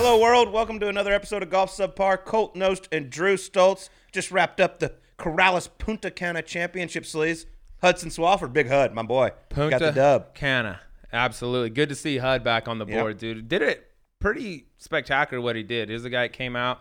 Hello, world. Welcome to another episode of Golf Subpar. Colt Knost and Drew Stoltz just wrapped up the Corales Punta Cana Championship sleeves. Hudson Swafford, big Hud, my boy. Punta Got the dub. Cana. Absolutely. Good to see Hud back on the Yep. board, dude. Did it pretty spectacular what he did. He's the guy that came out,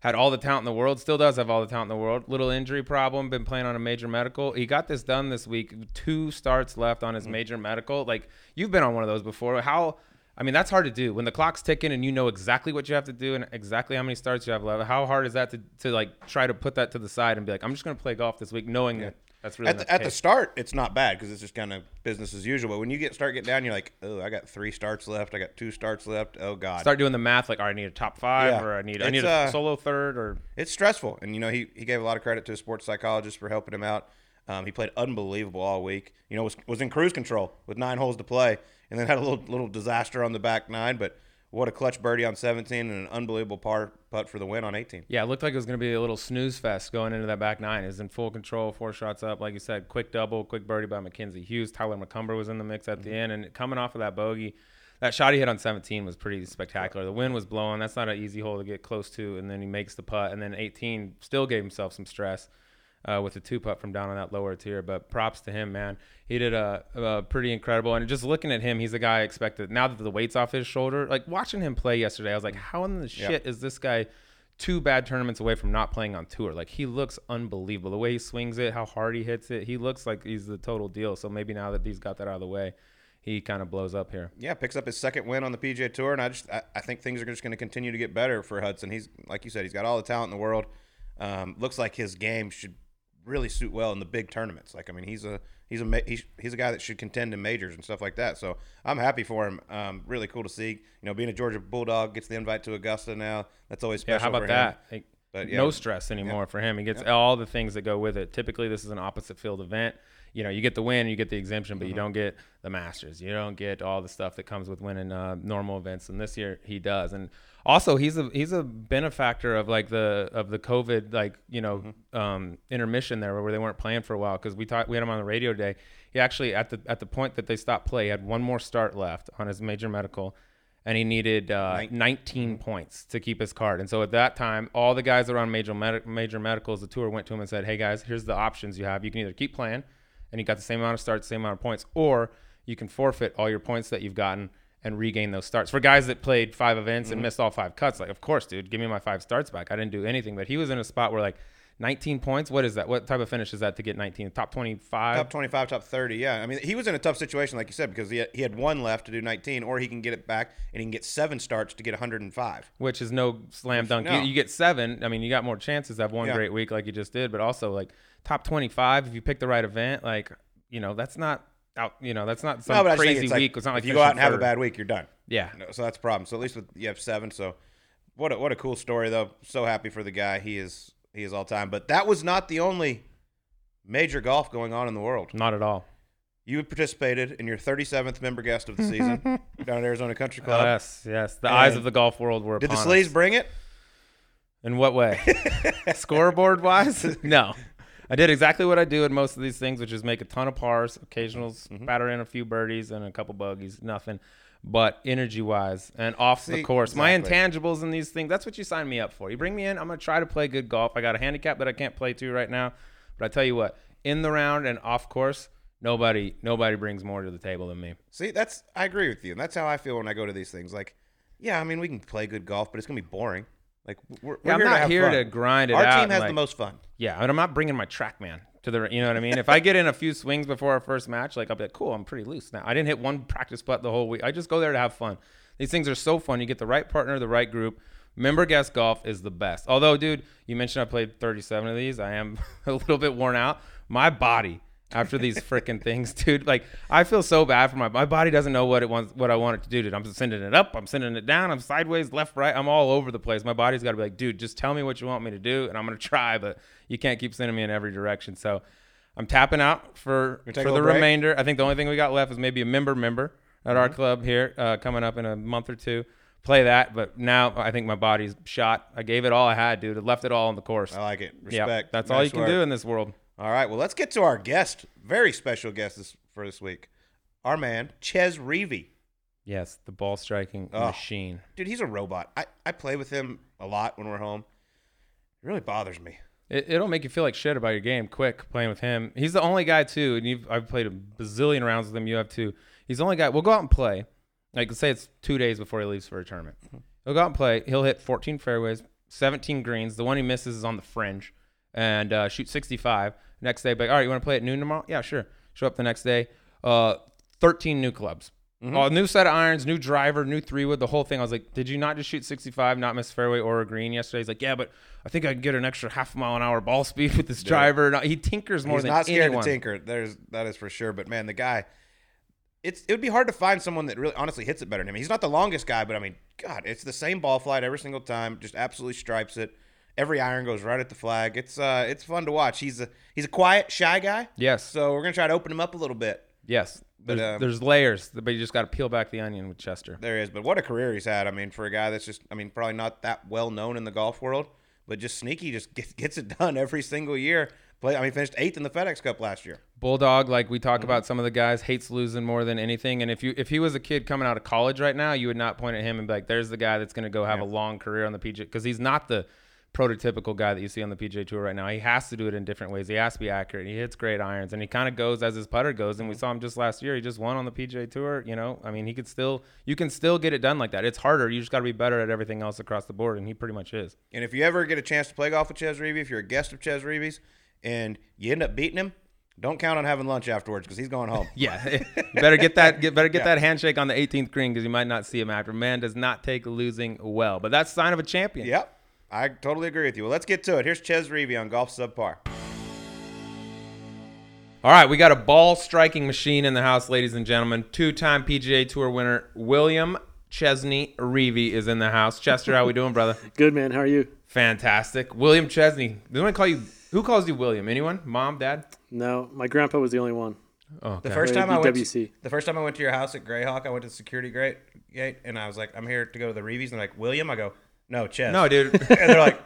had all the talent in the world, still does have all the talent in the world. Little injury problem, been playing on a major medical. He got this done this week. Two starts left on his mm. major medical. Like, you've been on one of those before. How I mean, that's hard to do. When the clock's ticking and you know exactly what you have to do and exactly how many starts you have left, how hard is that to, to like try to put that to the side and be like, I'm just gonna play golf this week knowing that that's really At the, at the start, it's not bad because it's just kind of business as usual. But when you get start getting down, you're like, oh, I got three starts left. I got two starts left. Oh God, start doing the math like, all right, I need a top five, Yeah. or I need I need a uh, solo third, or it's stressful. And you know, he he gave a lot of credit to a sports psychologist for helping him out. Um, he played unbelievable all week. You know, was was in cruise control with nine holes to play, and then had a little little disaster on the back nine. But what a clutch birdie on 17 and an unbelievable par putt for the win on 18. yeah, it looked like it was going to be a little snooze fest going into that back nine. Is in full control, four shots up, like you said, quick double, quick birdie by Mackenzie Hughes. Tyler McCumber was in the mix at Mm-hmm. the end, and coming off of that bogey. That shot he hit on 17 was pretty spectacular. The wind was blowing. That's not an easy hole to get close to. And then he makes the putt. And then 18 still gave himself some stress. Uh, with a two putt from down on that lower tier. But props to him, man. He did a, a pretty incredible. And just looking at him, he's the guy I expected. Now that the weight's off his shoulder, like watching him play yesterday, I was like, how in the shit is this guy two bad tournaments away from not playing on tour? Like he looks unbelievable. The way he swings it, how hard he hits it, he looks like he's the total deal. So maybe now that he's got that out of the way, he kind of blows up here. Yeah, picks up his second win on the PGA Tour, and I just I, I think things are just going to continue to get better for Hudson. He's like you said, he's got all the talent in the world. Um, looks like his game should really suit well in the big tournaments. Like I mean, he's a he's a he's, he's a guy that should contend in majors and stuff like that. So I'm happy for him. Um, really cool to see. You know, being a Georgia Bulldog gets the invite to Augusta now. That's always special. Yeah, how about that? Like, But, yeah. no stress anymore for him. He gets all the things that go with it. Typically, this is an opposite field event. You know, you get the win, you get the exemption, Mm-hmm. but you don't get the Masters. You don't get all the stuff that comes with winning uh, normal events. And this year, he does. And also, he's a he's a benefactor of like the of the COVID like you know Mm-hmm. um, intermission there where they weren't playing for a while because we talked we had him on the radio today. He actually at the at the point that they stopped play, he had one more start left on his major medical and he needed uh, 19 points to keep his card. And so at that time, all the guys that were on major med- major medicals, the tour went to him and said, "Hey guys, here's the options you have. You can either keep playing, and you got the same amount of starts, same amount of points, or you can forfeit all your points that you've gotten." And regain those starts for guys that played five events and mm-hmm. missed all five cuts. Like, of course, dude, give me my five starts back. I didn't do anything, but he was in a spot where like 19 points. What is that? What type of finish is that to get 19? Top 25? Top 25, top 30. Yeah. I mean, he was in a tough situation, like you said, because he had, he had one left to do 19, or he can get it back and he can get seven starts to get 105. which is no slam dunk. No. You, you get seven. I mean, you got more chances to have one Yeah. great week like you just did, but also like top twenty-five if you pick the right event. Like you know, that's not out. You know, that's not some no, but I think crazy it's like, week. It's not like if you go out and finishing have a bad week, you're done. Yeah, No, so that's a problem. So at least with you have seven. So what a, what a cool story though. So happy for the guy. He is he is all time. But that was not the only major golf going on in the world. not at all. You participated in your 37th member guest of the season down at Arizona Country Oh, Club. yes, yes. The eyes of the golf world were Did the sleeves us. bring it? In what way? Scoreboard wise? No. I did exactly what I do in most of these things, which is make a ton of pars, occasional Mm-hmm. spatter in a few birdies and a couple bogeys, nothing. But energy wise and off See, the course, my intangibles and these things, that's what you sign me up for. You bring me in, I'm going to try to play good golf. I got a handicap that I can't play to right now. But I tell you what, in the round and off course, nobody nobody brings more to the table than me. See, that's I agree with you, and that's how I feel when I go to these things. Like, yeah, I mean, we can play good golf, but it's gonna be boring. Like, we're, we're I'm here not have here fun. to grind it out. Our out team has the most fun. Yeah, and I'm not bringing my TrackMan to the, you know what I mean? if I get in a few swings before our first match, like I'll be like, cool, I'm pretty loose now. I didn't hit one practice putt the whole week. I just go there to have fun. These things are so fun. You get the right partner, the right group. Member guest golf is the best. Although, dude, you mentioned I played 37 of these. I am a little bit worn out. My body after these freaking things, dude. Like I feel so bad for my my body doesn't know what it wants what I want it to do, dude. I'm sending it up, I'm sending it down, I'm sideways, left, right. I'm all over the place. My body's got to be like, dude, just tell me what you want me to do, and I'm gonna try. But you can't keep sending me in every direction. So I'm tapping out for for the break? remainder. I think the only thing we got left is maybe a member member at our club here uh, coming up in a month or two. Play that, but now I think my body's shot. I gave it all I had, dude. I left it all on the course. I like it. Respect. that's all Nice you can work. do in this world. All right, well, let's get to our guest. Very special guest this, for this week. Our man, Chez Reavie. Yes, the ball striking Oh. machine. Dude, he's a robot. I, I play with him a lot when we're home. It really bothers me. It, it'll make you feel like shit about your game quick playing with him. He's the only guy too, and you've I've played a bazillion rounds with him. You have too. He's the only guy. We'll go out and play. Like let's say it's two days before he leaves for a tournament. Mm-hmm. He'll go out and play. He'll hit 14 fairways, 17 greens. The one he misses is on the fringe, and uh, shoot 65. Next day, but all right, you want to play at noon tomorrow? Yeah, sure. Show up the next day. Uh, 13 new clubs. Oh, new set of irons, new driver, new three wood, the whole thing. I was like, did you not just shoot 65, not miss fairway or a green yesterday? He's like, yeah, but I think I can get an extra half mile an hour ball speed with this driver. No, he tinkers more he's than not scared anyone. to tinker. There's that is for sure. But man, the guy, it's it would be hard to find someone that really honestly hits it better than him. He's not the longest guy, but I mean, God, it's the same ball flight every single time. Just absolutely stripes it. Every iron goes right at the flag. It's uh, it's fun to watch. He's a he's a quiet, shy guy. Yes, So we're gonna try to open him up a little bit. yes. But, There's, um, there's layers, but you just got to peel back the onion with Chester. There is, but what a career he's had. I mean, for a guy that's just, I mean, probably not that well known in the golf world, but just sneaky, just gets, gets it done every single year. Play, I mean, finished eighth in the FedEx Cup last year. Bulldog, like we Mm-hmm. talk about, some of the guys hates losing more than anything. And if you if he was a kid coming out of college right now, you would not point at him and be like, "There's the guy that's going to go have a long career on the PGA," because he's not the prototypical guy that you see on the PGA Tour right now. He has to do it in different ways. He has to be accurate. He hits great irons, and he kind of goes as his putter goes. Mm-hmm. And we saw him just last year. He just won on the PGA Tour. You know, I mean, he could still you can still get it done like that. It's harder. You just got to be better at everything else across the board, and he pretty much is. And if you ever get a chance to play golf with Chez Reavie, if you're a guest of Chez Reavie's and you end up beating him, don't count on having lunch afterwards because he's going home. Yeah, better get that. Get, better get that handshake on the 18th green because you might not see him after. Man does not take losing well, but that's sign of a champion. Yep. I totally agree with you. Well, let's get to it. Here's Chez Reavie on Golf Subpar. All right, we got a ball striking machine in the house, ladies and gentlemen. Two-time PGA Tour winner William Chesney Reavie is in the house. Chester, how are we doing, brother? Good man. How are you? Fantastic. William Chesney. Does anyone call you? Who calls you William? Anyone? Mom, dad? No, my grandpa was the only one. Oh, The first time I went, to, the first time I went to your house at Greyhawk, I went to the security gate, gate, and I was like, "I'm here to go to the Reavies," and they're like, "William," I go, "No, Chez." No, dude. and they're like,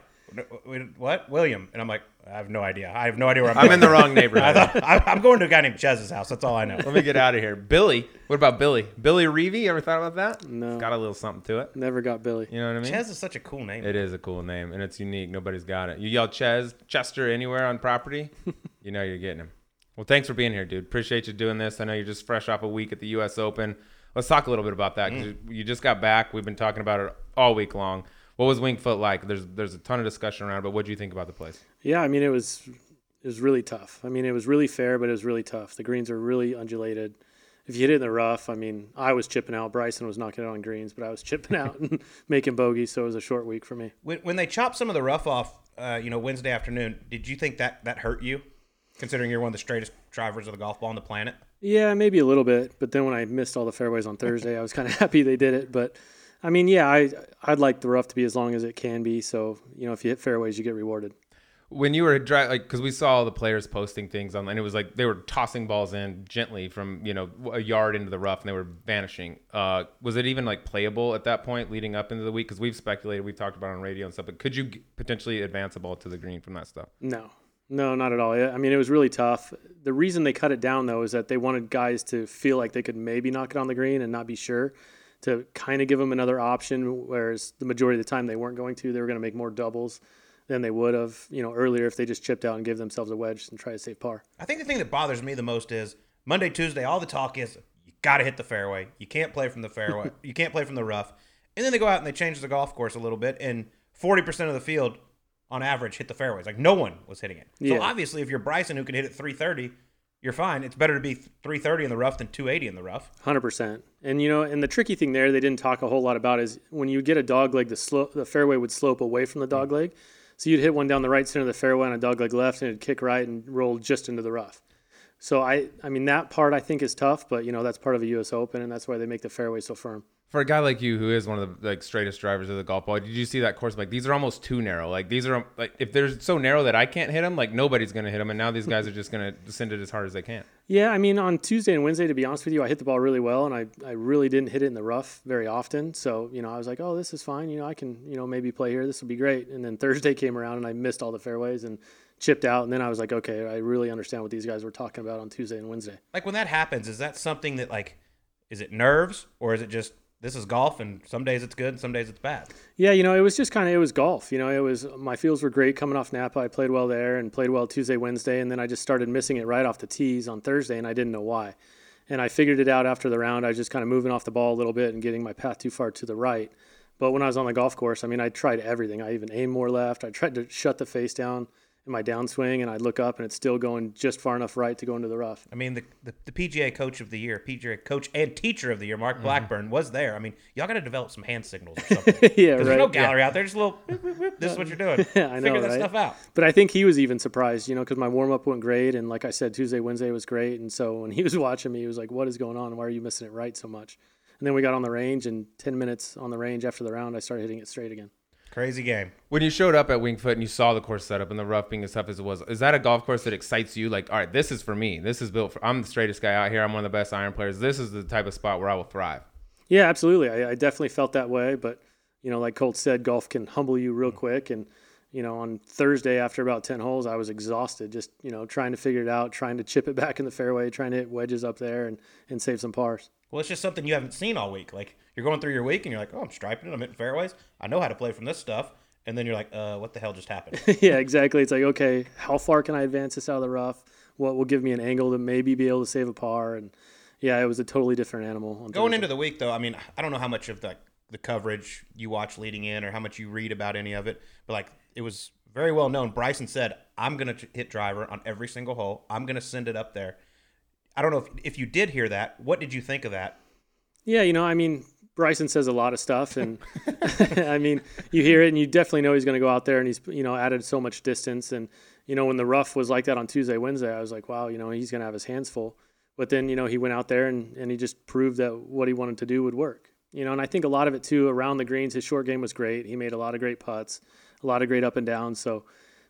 "What, William?" And I'm like, "I have no idea. I have no idea where I'm." I'm going. in the wrong I neighborhood. thought, I- I'm going to a guy named Chez's house. That's all I know. Let me get out of here. Billy. What about Billy? Billy Reavie? Ever thought about that? No. It's got a little something to it. Never got Billy. You know what I mean? Chez is such a cool name. It is a cool name and it's unique. Nobody's got it. You yell Chez, Chester anywhere on property, you know you're getting him. Well, thanks for being here, dude. Appreciate you doing this. I know you're just fresh off a week at the U.S. Open. Let's talk a little bit about that. Mm. you- you just got back. We've been talking about it all week long. What was Winged Foot like? There's there's a ton of discussion around, it, but what do you think about the place? Yeah, I mean it was it was really tough. I mean it was really fair, but it was really tough. The greens are really undulated. If you hit it in the rough, I mean, I was chipping out. Bryson was knocking it on greens, but I was chipping out and making bogeys, so it was a short week for me. When, when they chopped some of the rough off, uh, you know, Wednesday afternoon, did you think that that hurt you, considering you're one of the straightest drivers of the golf ball on the planet? Yeah, maybe a little bit, but then when I missed all the fairways on Thursday, I was kind of happy they did it. But I mean, yeah, I I'd like the rough to be as long as it can be. So you know, if you hit fairways, you get rewarded. When you were dri like, because we saw all the players posting things on, and it was like they were tossing balls in gently from you know a yard into the rough, and they were vanishing. Uh, was it even like playable at that point leading up into the week? Because we've speculated, we've talked about it on radio and stuff, but could you g- potentially advance a ball to the green from that stuff? No, no, not at all. I mean, it was really tough. The reason they cut it down though is that they wanted guys to feel like they could maybe knock it on the green and not be sure, to kind of give them another option. Whereas the majority of the time they weren't going to. They were going to make more doubles than they would have, you know, earlier if they just chipped out and gave themselves a wedge and try to save par. I think the thing that bothers me the most is Monday, Tuesday, all the talk is you got to hit the fairway. You can't play from the fairway. you can't play from the rough. And then they go out and they change the golf course a little bit, and 40% of the field, on average, hit the fairways. Like no one was hitting it. So obviously, if you're Bryson who can hit it 330, you're fine. It's better to be 330 in the rough than 280 in the rough. Hundred percent. And you know, and the tricky thing there they didn't talk a whole lot about is when you get a dog leg, the slope, the fairway would slope away from the mm. dog leg. So you'd hit one down the right center of the fairway on a dog leg left, and it'd kick right and roll just into the rough. So I, I mean, that part I think is tough, but you know, that's part of a U.S. Open, and that's why they make the fairway so firm. For a guy like you, who is one of the like straightest drivers of the golf ball, did you see that course? Like these are almost too narrow. Like these are like if they're so narrow that I can't hit them, like nobody's gonna hit them. And now these guys are just gonna send it as hard as they can. Yeah, I mean, on Tuesday and Wednesday, to be honest with you, I hit the ball really well, and I, I really didn't hit it in the rough very often. So, you know, I was like, oh, this is fine. You know, I can, you know, maybe play here. This will be great. And then Thursday came around, and I missed all the fairways and chipped out. And then I was like, okay, I really understand what these guys were talking about on Tuesday and Wednesday. Like when that happens, is that something that like is it nerves or is it just this is golf and some days it's good and some days it's bad? Yeah, you know, it was just kind of it was golf. You know, it was my fields were great coming off Napa. I played well there and played well Tuesday, Wednesday, and then I just started missing it right off the tees on Thursday, and I didn't know why. And I figured it out after the round. I was just kind of moving off the ball a little bit and getting my path too far to the right. But when I was on the golf course, I mean, I tried everything. I even aimed more left. I tried to shut the face down in my downswing, and I look up and it's still going just far enough right to go into the rough. I mean, the, the, the PGA Coach of the Year, PGA Coach and Teacher of the Year, Mark mm-hmm. Blackburn, was there. I mean, y'all got to develop some hand signals or something. yeah, 'Cause right. There's no gallery out there. Just a little. whoop, whoop, whoop. This is what you're doing. Yeah, I know, Figure that right? stuff out. But I think he was even surprised, you know, because my warm up went great, and like I said, Tuesday, Wednesday was great, and so when he was watching me, he was like, "What is going on? Why are you missing it right so much?" And then we got on the range, and ten minutes on the range after the round, I started hitting it straight again. Crazy game. When you showed up at Winged Foot and you saw the course setup and the rough being as tough as it was, is that a golf course that excites you? Like, all right, this is for me. This is built for. I'm the straightest guy out here. I'm one of the best iron players. This is the type of spot where I will thrive. Yeah, absolutely. I, I definitely felt that way, but you know, like Colt said, golf can humble you real mm-hmm. quick, and you know, on Thursday after about ten holes, I was exhausted, just you know, trying to figure it out, trying to chip it back in the fairway, trying to hit wedges up there, and and save some pars. Well, it's just something you haven't seen all week. Like you're going through your week and you're like, oh, I'm striping it. I'm hitting fairways. I know how to play from this stuff. And then you're like, uh, what the hell just happened? yeah, exactly. It's like, okay, how far can I advance this out of the rough? What will give me an angle to maybe be able to save a par? And yeah, it was a totally different animal. On Going Thursday. into the week, though, I mean, I don't know how much of the the coverage you watch leading in or how much you read about any of it, but like it was very well known. Bryson said, "I'm gonna hit driver on every single hole. I'm gonna send it up there." I don't know if if you did hear that. What did you think of that? Yeah, you know, I mean, Bryson says a lot of stuff, and I mean, you hear it, and you definitely know he's going to go out there, and he's you know added so much distance, and you know when the rough was like that on Tuesday, Wednesday, I was like, wow, you know, he's going to have his hands full. But then you know he went out there and and he just proved that what he wanted to do would work. You know, and I think a lot of it too around the greens, his short game was great. He made a lot of great putts, a lot of great up and downs. So,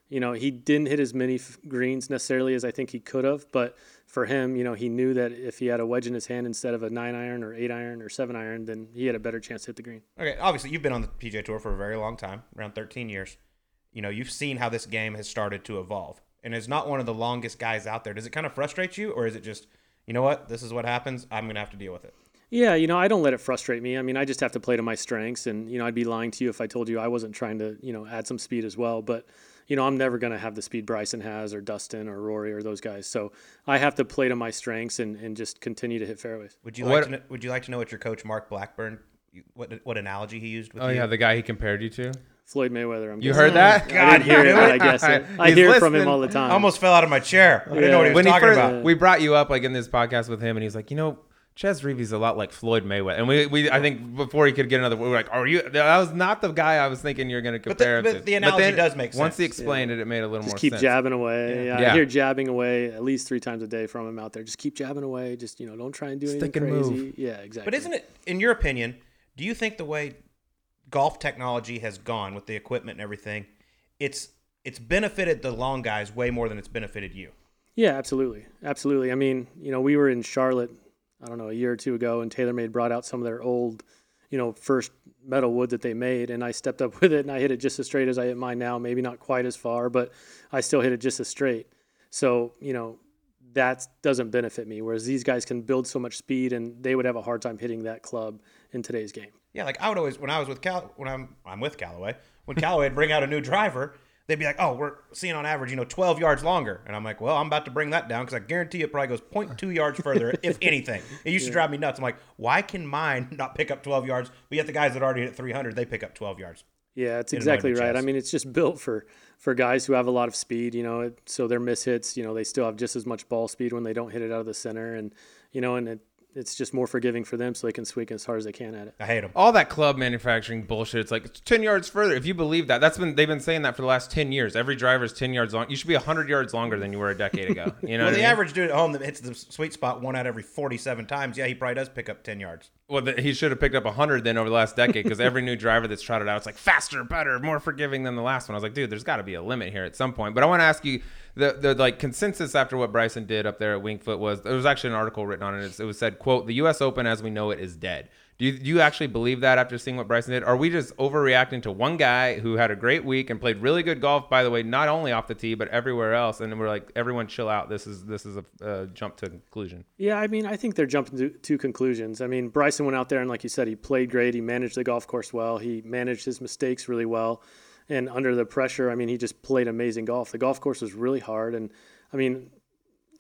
you know, he didn't hit as many f- greens necessarily as I think he could have, but for him, you know, he knew that if he had a wedge in his hand instead of a nine iron or eight iron or seven iron, then he had a better chance to hit the green. Okay, obviously you've been on the PGA Tour for a very long time, around 13 years. You know, you've seen how this game has started to evolve, and is not one of the longest guys out there. Does it kind of frustrate you, or is it just, you know what, this is what happens. I'm gonna have to deal with it. Yeah, you know, I don't let it frustrate me. I mean, I just have to play to my strengths, and you know, I'd be lying to you if I told you I wasn't trying to, you know, add some speed as well. But you know, I'm never going to have the speed Bryson has, or Dustin, or Rory, or those guys. So I have to play to my strengths and, and just continue to hit fairways. Would you What- like to know, Would you like to know what your coach Mark Blackburn, what what analogy he used with Oh you? yeah, the guy he compared you to. Floyd Mayweather. I'm You guessing. heard that? I didn't hear it, but I guess it. I He's hear it from him all the time. I almost fell out of my chair. I didn't know what he was when he talking first, about. we brought you up like in this podcast with him, and he's like, you know, Chez Reavie's a lot like Floyd Mayweather, and we, we I think before he could get another, we were like, are you? That was not the guy I was thinking you're going to the- compare. him but to. the analogy does make sense. Once he sense. explained it, it made a little more sense. just keep sense. jabbing away. Yeah. Yeah. I hear jabbing away at least three times a day from him out there. Just keep jabbing away. Just you know, don't try and do anything Stick and crazy. move. Yeah, exactly. But isn't it, in your opinion, do you think the way golf technology has gone with the equipment and everything, it's it's benefited the long guys way more than it's benefited you? Yeah, absolutely, absolutely. I mean, you know, we were in Charlotte, I don't know, a year or two ago, and TaylorMade brought out some of their old, you know, first metal wood that they made, and I stepped up with it and I hit it just as straight as I hit mine now. Maybe not quite as far, but I still hit it just as straight. So, you know, that doesn't benefit me. Whereas these guys can build so much speed, and they would have a hard time hitting that club in today's game. Yeah, like I would always when I was with Cal when I'm I'm with Callaway when Callaway would bring out a new driver, they'd be like, "Oh, we're seeing on average, you know, 12 yards longer," and I'm like, "Well, I'm about to bring that down because I guarantee it probably goes 0.2 yards further, if anything." It used to drive me nuts. I'm like, "Why can mine not pick up 12 yards? But yet the guys that already hit 300, they pick up 12 yards." Yeah, that's Hit 'em right in exactly right. I mean, it's just built for for guys who have a lot of speed. You know, so their mishits, you know, they still have just as much ball speed when they don't hit it out of the center, and you know, and it, it's just more forgiving for them, so they can swing as hard as they can at it. I hate them. all that club manufacturing bullshit. It's like it's ten yards further. If you believe that, that's been they've been saying that for the last ten years. Every driver is ten yards long. You should be hundred yards longer than you were a decade ago. You know, Well, the I mean? average dude at home that hits the sweet spot one out of every 47 times, yeah, he probably does pick up 10 yards. Well, the, he should have picked up 100 then over the last decade because every new driver that's trotted out, it's like faster, better, more forgiving than the last one. I was like, dude, there's got to be a limit here at some point. But I want to ask you the the like consensus after what Bryson did up there at Winged Foot was there was actually an article written on it. It was said, "quote The U.S. Open as we know it is dead." Do you, do you actually believe that after seeing what Bryson did? Are we just overreacting to one guy who had a great week and played really good golf, by the way, not only off the tee but everywhere else? And we're like, everyone chill out. This is this is a uh, jump to conclusion. Yeah, I mean, I think they're jumping to two conclusions. I mean, Bryson went out there and, like you said, he played great. He managed the golf course well. He managed his mistakes really well. And under the pressure, I mean, he just played amazing golf. The golf course was really hard. And I mean,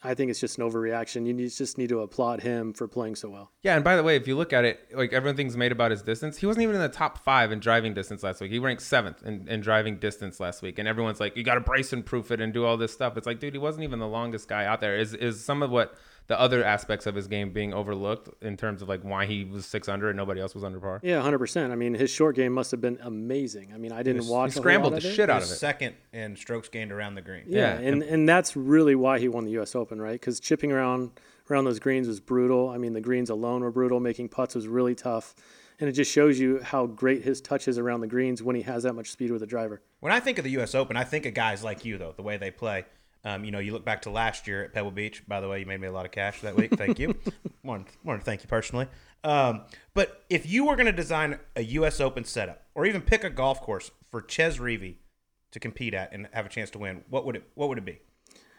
I think it's just an overreaction. You just need to applaud him for playing so well. Yeah, and by the way, if you look at it, like everything's made about his distance. He wasn't even in the top five in driving distance last week. He ranked seventh in, in driving distance last week, and everyone's like, "You got to Bryson proof it and do all this stuff." It's like, dude, he wasn't even the longest guy out there. Is is some of what the other aspects of his game being overlooked in terms of like why he was six under and nobody else was under par? Yeah, hundred percent. I mean, his short game must have been amazing. I mean, I didn't watch. He a scrambled lot the of it. shit out He of was it. second in strokes gained around the green. Yeah, Yeah, and and that's really why he won the U.S. Open, right? Because chipping around around those greens was brutal. I mean, the greens alone were brutal. Making putts was really tough, and it just shows you how great his touch is around the greens when he has that much speed with a driver. When I think of the U.S. Open, I think of guys like you, though, the way they play. Um, you know, you look back to last year at Pebble Beach. By the way, you made me a lot of cash that week. Thank you. want, want to thank you personally. Um, but if you were going to design a U.S. Open setup, or even pick a golf course for Chez Reavie to compete at and have a chance to win, what would it What would it be?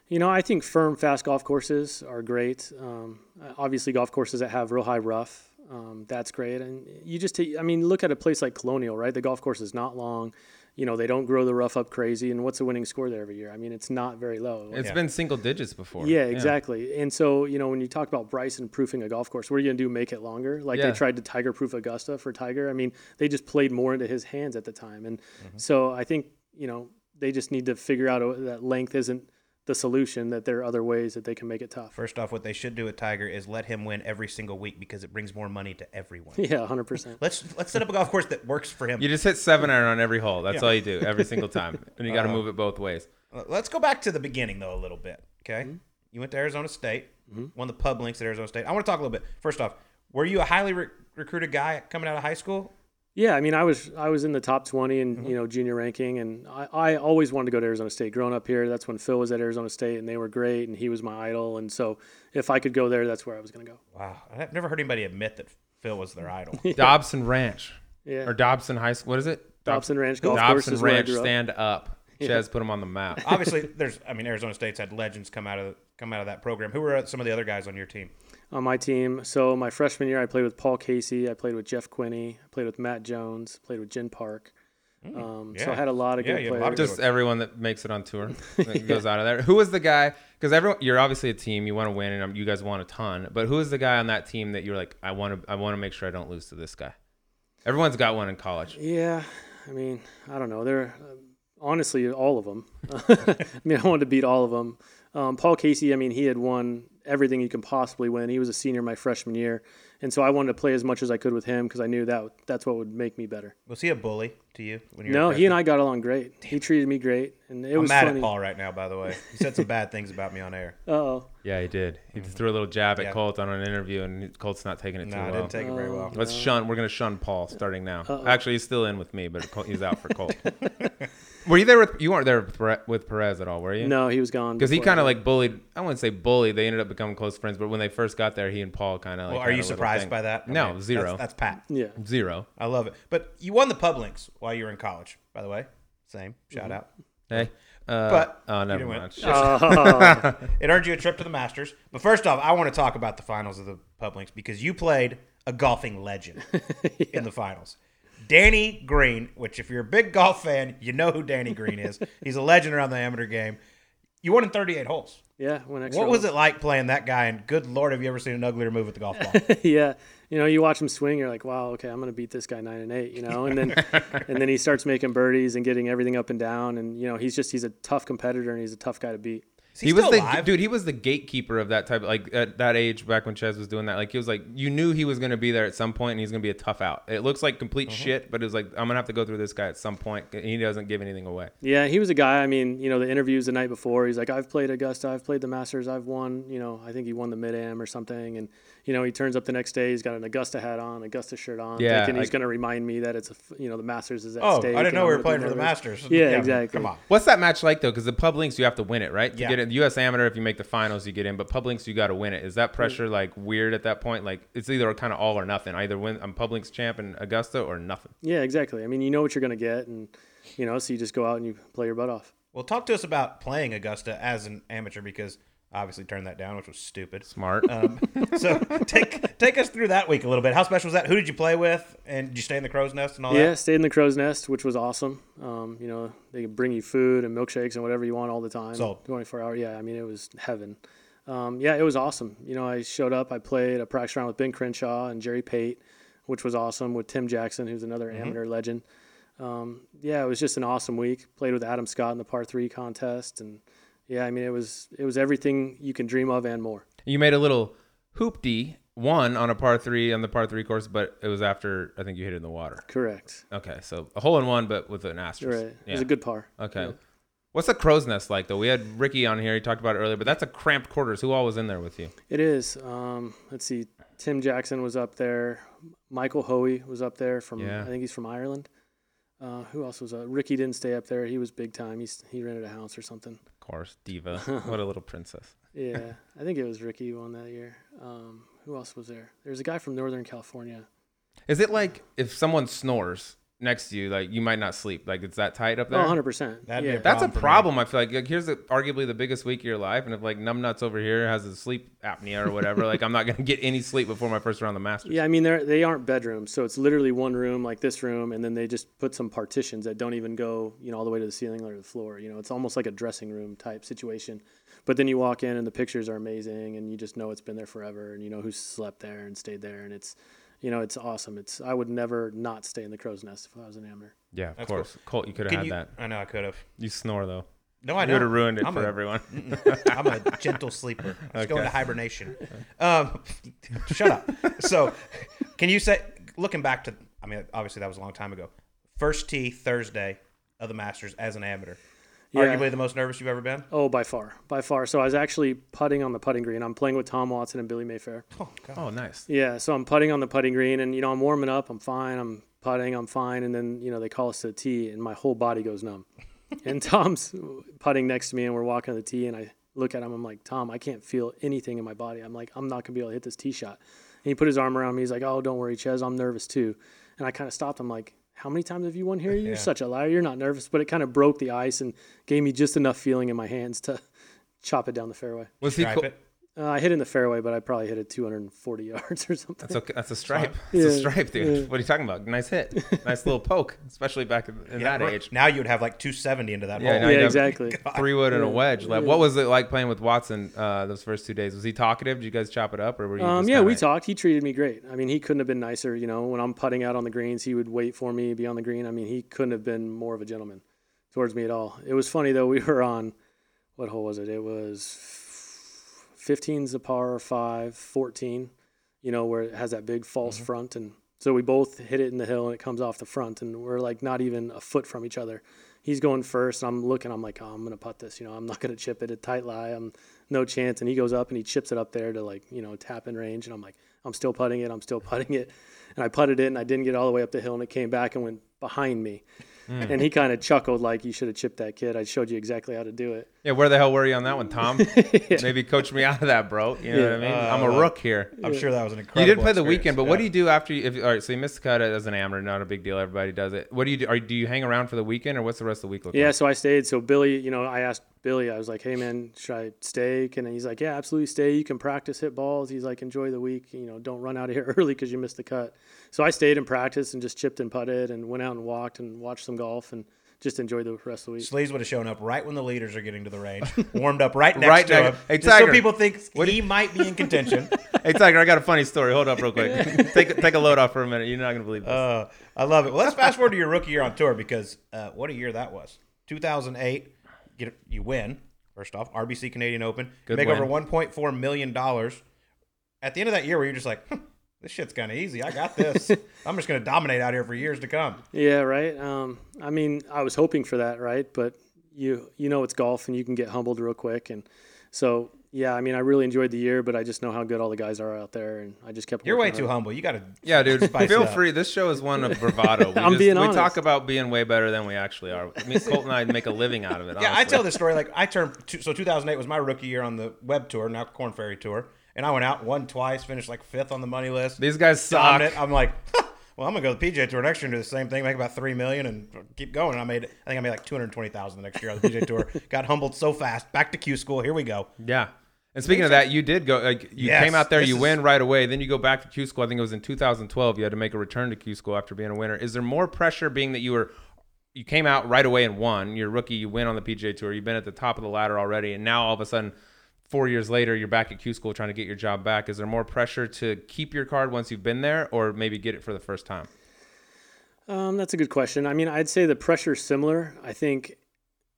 You know, I think firm, fast golf courses are great. Um, obviously, golf courses that have real high rough, um, that's great. And you just, take, I mean, look at a place like Colonial, right? The golf course is not long. You know, they don't grow the rough up crazy. And what's the winning score there every year? I mean, it's not very low. It's Yeah. been single digits before. Yeah, exactly. And so, you know, when you talk about Bryson proofing a golf course, what are you going to do? Make it longer? Like Yeah. they tried to Tiger proof Augusta for Tiger. I mean, they just played more into his hands at the time. And mm-hmm. so I think, you know, they just need to figure out a- that length isn't the solution, that there are other ways that they can make it tough. First off, what they should do with Tiger is let him win every single week because it brings more money to everyone. Yeah, 100%. let's let's set up a golf course that works for him. You just hit seven iron on every hole. That's Yeah. all you do every single time, and you got to move it both ways. Uh, Let's go back to the beginning though a little bit. Okay, Mm-hmm. you went to Arizona State, won the pub links at Arizona State. I want to talk a little bit. First off, were you a highly re- recruited guy coming out of high school? Yeah, I mean, I was I was in the top twenty in mm-hmm. you know junior ranking, and I, I always wanted to go to Arizona State. Growing up here, that's when Phil was at Arizona State, and they were great, and he was my idol. And so, if I could go there, that's where I was going to go. Wow, I've never heard anybody admit that Phil was their idol. Dobson Ranch Yeah, or Dobson High School. What is it? Dobson Ranch Golf Course Dobson is where I Ranch. grew up. Stand up. Chez put him on the map. Obviously, there's. I mean, Arizona State's had legends come out of come out of that program. Who were some of the other guys on your team? On my team. So my freshman year, I played with Paul Casey. I played with Jeff Quinney. I played with Matt Jones. Played with Jen Park. Um, So. I had a lot of Yeah, good you had a lot of players. good Just everyone that makes it on tour that goes out of there. Who was the guy? Because everyone, you're obviously a team. You want to win, and um, you guys want a ton. But who is the guy on that team that you're like, I want to, I want to make sure I don't lose to this guy? Everyone's got one in college. Yeah, I mean, I don't know. They're uh, honestly all of them. I mean, I wanted to beat all of them. Um, Paul Casey, I mean, he had won everything you can possibly win. He was a senior my freshman year, and so I wanted to play as much as I could with him because I knew that that's what would make me better. Was he a bully to you when you? No, a he and? I got along great. He treated me great, and it I'm was mad funny. at Paul right now. By the way, he said some bad things about me on air. Oh, Yeah, he did. He threw a little jab at Yeah. Colt on an interview, and Colt's not taking it No, too I well. didn't take it very oh, well. Let's shun. We're gonna shun Paul starting now. Actually, he's still in with me, but he's out for Colt. were you there with? You weren't there with Pere- with Perez at all, were you? no, he was gone Because he before kind I- of like bullied. I wouldn't say bullied. They ended up becoming close friends. But when they first got there, he and Paul kind of. Like Well, are had you little surprised thing. by that? I No, mean, zero. That's, that's Pat. Yeah, Zero. I love it. But you won the pub links while you were in college. By the way, same shout out. Hey. Uh, But oh, you never didn't win. mind. Oh, It earned you a trip to the Masters. But first off, I want to talk about the finals of the pub links because you played a golfing legend in the finals. Danny Green, which if you're a big golf fan, you know who Danny Green is. He's a legend around the amateur game. You won in 38 holes. yeah. One extra. What was it like playing that guy? And good lord, have you ever seen an uglier move with the golf ball? yeah, you know, you watch him swing, you're like, wow, okay, I'm gonna beat this guy nine and eight, you know, and then and then he starts making birdies and getting everything up and down, and you know, he's just he's a tough competitor and he's a tough guy to beat. Is He was the alive? dude. He was the gatekeeper of that type. Like at that age, back when Chez was doing that, like he was like, you knew he was going to be there at some point, and he's going to be a tough out. It looks like complete Mm-hmm. shit, but it was like I'm gonna have to go through this guy at some point. and He doesn't give anything away. Yeah, he was a guy. I mean, you know, the interviews the night before, he's like, I've played Augusta, I've played the Masters, I've won. You know, I think he won the Mid Am or something, and you know, he turns up the next day. He's got an Augusta hat on, Augusta shirt on. Yeah, thinking he's going to remind me that it's a, you know, the Masters is at Oh, stake. I didn't know we were playing for the nervous. Masters. Yeah, exactly. Come on. What's that match like though? Because the pub links you have to win it, right? To Yeah. get in the U.S. Amateur, if you make the finals, you get in. But pub links, you got to win it. Is that pressure like weird at that point? Like it's either kind of all or nothing. Either win, I'm pub links champ in Augusta, or nothing. Yeah, exactly. I mean, you know what you're going to get, and you know, so you just go out and you play your butt off. Well, talk to us about playing Augusta as an amateur because obviously turned that down, which was stupid. Smart. Um, so take take us through that week a little bit. How special was that? Who did you play with? And did you stay in the crow's nest and all Yeah, that? Yeah, stayed in the crow's nest, which was awesome. Um, you know, they could bring you food and milkshakes and whatever you want all the time. Sold. 24 hour. Yeah, I mean, it was heaven. Um, yeah, it was awesome. You know, I showed up, I played a practice round with Ben Crenshaw and Jerry Pate, which was awesome, with Tim Jackson, who's another amateur legend. Um, yeah, it was just an awesome week. Played with Adam Scott in the par three contest. And yeah, I mean, it was, it was everything you can dream of and more. you made a little hoopty one on a par three on the par three course, but it was after I think you hit it in the water. Correct. Okay, so a hole in one, but with an asterisk. Right. It was a good par. Okay. Yeah. What's the crow's nest like though? We had Ricky on here. He talked about it earlier, but that's a cramped quarters. Who all was in there with you? It is. Um, let's see. Tim Jackson was up there. Michael Hoey was up there from. Yeah. I think he's from Ireland. Uh, who else was? Uh, Ricky didn't stay up there. He was big time. He's he rented a house or something. Of course, diva. what a little princess. Yeah, I think it was Ricky won that year. Um, who else was there? There's a guy from Northern California. Is it like if someone snores next to you, like you might not sleep? Like it's that tight up Oh, there? 100 percent. That'd Yeah. That's a problem for me. problem. I feel like, like here's the, arguably the biggest week of your life, and if like numbnuts over here has a sleep apnea or whatever, like I'm not gonna get any sleep before my first round of the Masters. Yeah, I mean they're they aren't bedrooms, so it's literally one room like this room, and then they just put some partitions that don't even go you know all the way to the ceiling or the floor. You know, it's almost like a dressing room type situation. But then you walk in and the pictures are amazing, and you just know it's been there forever, and you know who slept there and stayed there, and it's you know it's awesome. It's I would never not stay in the crow's nest if I was an amateur. Yeah, of That's course. Colt, you could have had you, that. I know I could have. You snore though. No, I You would don't. have ruined it I'm for a- everyone. I'm a gentle sleeper. Let's go Okay. into hibernation. Um, shut up. So, can you say, looking back to, I mean, obviously that was a long time ago. First tee Thursday of the Masters as an amateur. Yeah. Arguably the most nervous you've ever been. Oh, by far, by far. So I was actually putting on the putting green. I'm playing with Tom Watson and Billy Mayfair. Oh God. Oh, nice. Yeah, so I'm putting on the putting green, and you know I'm warming up. I'm fine. I'm putting. I'm fine. And then you know they call us to the tee, and my whole body goes numb. and Tom's putting next to me, and we're walking to the tee, and I look at him. I'm like, Tom, I can't feel anything in my body. I'm like, I'm not gonna be able to hit this tee shot. And he put his arm around me. He's like, Oh, don't worry, Chez. I'm nervous too. And I kind of stopped. I'm like, How many times have you won here? You're Yeah. such a liar. You're not nervous. But it kind of broke the ice and gave me just enough feeling in my hands to chop it down the fairway. Was he? Co- it. Uh, I hit in the fairway, but I probably hit it 240 yards or something. that's okay. That's a stripe. It's a stripe, dude. yeah. What are you talking about? Nice hit. Nice little poke, especially back in, in Yeah, that right. age. Now you would have like 270 into that Yeah, hole. yeah, exactly. Three wood and a wedge. Like, Yeah. what was it like playing with Watson uh, those first two days? Was he talkative? Did you guys chop it up, or were you? Um, yeah, we kinda- talked. He treated me great. I mean, he couldn't have been nicer. You know, when I'm putting out on the greens, he would wait for me, be on the green. I mean, he couldn't have been more of a gentleman towards me at all. It was funny though. We were on what hole was it? It was 15's a par five, 14. You know, where it has that big false mm-hmm. front, and so we both hit it in the hill, and it comes off the front, and we're like not even a foot from each other. He's going first, and I'm looking. I'm like, oh, I'm gonna putt this. You know, I'm not gonna chip it. A tight lie. I'm no chance. And he goes up and he chips it up there to like you know tap in range, and I'm like, I'm still putting it. I'm still putting it, and I putted it, and I didn't get all the way up the hill, and it came back and went behind me. Mm. And he kind of chuckled like, "You should have chipped that kid. I showed you exactly how to do it." Yeah, where the hell were you on that one, Tom? Maybe coach me out of that, bro. You know what I mean? Yeah. I'm a Uh, rook here. I'm sure that was an incredible. You did play the experience. weekend, but what do you do after you? If, all right, so you missed the cut as an amateur, not a big deal. Everybody does it. What do you do? Are, do you hang around for the weekend, or what's the rest of the week look like? Yeah, like? so I stayed. So Billy, you know, I asked Billy, I was like, "Hey man, should I stay?" And he's like, "Yeah, absolutely stay. You can practice, hit balls." He's like, "Enjoy the week. You know, don't run out of here early because you missed the cut." So I stayed and practiced and just chipped and putted and went out and walked and watched some golf and just enjoy the rest of the week. Sleeves would have shown up right when the leaders are getting to the range, warmed up right next Right to next- him, Hey, just so people think he might be in contention. Hey Tiger, I got a funny story. Hold up, real quick. take take a load off for a minute. You're not gonna believe this. Uh, I love it. Well, let's fast forward to your rookie year on tour because uh, what a year that was. 2008, get, you win first off RBC Canadian Open, Good make win. over 1.4 million dollars. At the end of that year, where you're just like, "Hmm, this shit's kind of easy. I got this. I'm just going to dominate out here for years to come. Yeah, right. Um, I mean, I was hoping for that, right? But you you know it's golf and you can get humbled real quick. And so yeah, I mean, I really enjoyed the year, but I just know how good all the guys are out there, and I just kept. You're way too hard. humble. You got to. Yeah, dude. Spice feel up. free. This show is one of bravado. We I'm being honest. we talk about being way better than we actually are. I mean, Colt and I make a living out of it. Yeah, I tell this story like I turned two, so 2008 was my rookie year on the web tour, now Korn Ferry tour, and I went out, won twice, finished like fifth on the money list. These guys suck. Dominant. I'm like, well, I'm gonna go to the PGA tour next year and do the same thing, make about three million, and keep going. And I made, I think I made like 220,000 the next year on the PGA tour. Got humbled so fast. Back to Q school. Here we go. Yeah. And speaking of that, you did go. Like, you Yes, came out there, you is- win right away. Then you go back to Q school. I think it was in 2012. You had to make a return to Q school after being a winner. Is there more pressure being that you were, you came out right away and won? You're a rookie. You win on the PGA Tour. You've been at the top of the ladder already, and now all of a sudden, four years later, you're back at Q school trying to get your job back. Is there more pressure to keep your card once you've been there, or maybe get it for the first time? Um, that's a good question. I mean, I'd say the pressure's similar. I think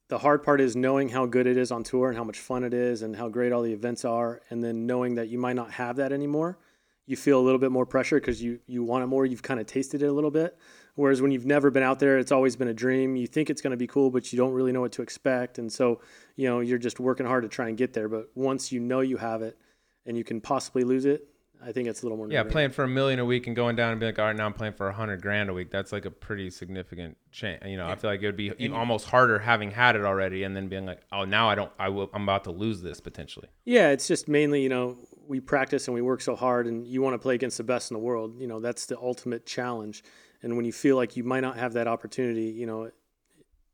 the hard part is knowing how good it is on tour and how much fun it is and how great all the events are, and then knowing that you might not have that anymore. You feel a little bit more pressure because you you want it more. You've kind of tasted it a little bit. Whereas when you've never been out there, it's always been a dream. You think it's going to be cool, but you don't really know what to expect, and so you know you're just working hard to try and get there. But once you know you have it, and you can possibly lose it, I think it's a little more. Yeah, playing for a million a week and going down and being like, all right, now I'm playing for a hundred grand a week. That's like a pretty significant change. You know, I feel like it would be almost harder having had it already and then being like, oh, now I don't, I will, I'm about to lose this potentially. Yeah, it's just mainly, you know, we practice and we work so hard and you want to play against the best in the world. You know, that's the ultimate challenge. And when you feel like you might not have that opportunity, you know, it,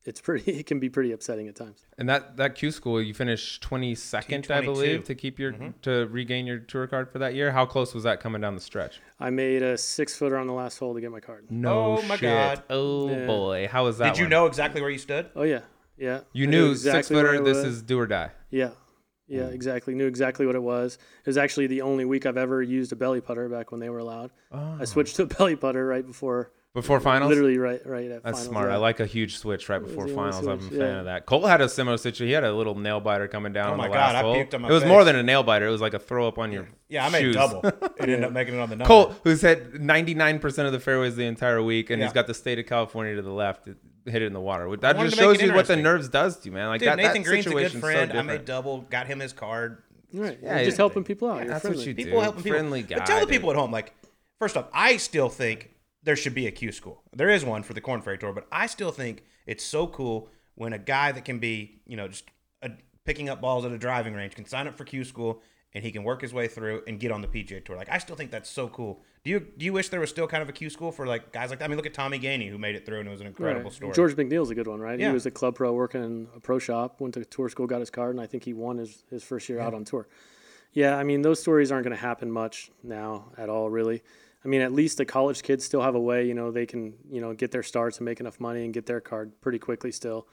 it's pretty it can be pretty upsetting at times. And that that Q school, you finished 22nd, I believe, to keep your mm-hmm. to regain your tour card for that year. How close was that coming down the stretch? I made a 6-footer on the last hole to get my card. No Oh my shit. God. Oh Yeah. boy, how was that? Did you one? know exactly where you stood? Oh yeah. Yeah. You I knew exactly six footer. This is do or die. Yeah. Yeah, mm. exactly. Knew exactly what it was. It was actually the only week I've ever used a belly putter back when they were allowed. Oh. I ah. switched to a belly putter right before Before finals. literally right right at That's finals. smart. yeah. I like a huge switch right before the only finals. I'm a fan yeah. of that. Cole had a similar situation. He had a little nail biter coming down Oh on my the God, last I hole. puked on my it was face. more than a nail biter. It was like a throw up on your Yeah, I made shoes. double. It ended up making it on the number. Cole, who's hit 99% of the fairways the entire week, and he's got the state of California to the left, it- hit it in the water. That just shows you what the nerves does to you, man. Like Dude, that, Nathan that Green's a good situation's so friend. I different. made double, got him his card. Right. Yeah, You're just yeah. helping people out. You're that's friendly. what you do. People helping people. Friendly guy. but tell the dude. people at home, like, first off, I still think there should be a Q school. There is one for the Korn Ferry Tour, but I still think it's so cool when a guy that can be, you know, just a, picking up balls at a driving range can sign up for Q school and he can work his way through and get on the PGA Tour. Like, I still think that's so cool. Do you do you wish there was still kind of a Q school for like guys like that? I mean, look at Tommy Gainey who made it through and it was an incredible Right. story. George McNeill's a good one, right? Yeah. He was a club pro working in a pro shop, went to tour school, got his card, and I think he won his, his first year out on tour. Yeah, I mean, those stories aren't going to happen much now at all, really. I mean, at least the college kids still have a way, you know, they can, you know, get their starts and make enough money and get their card pretty quickly still.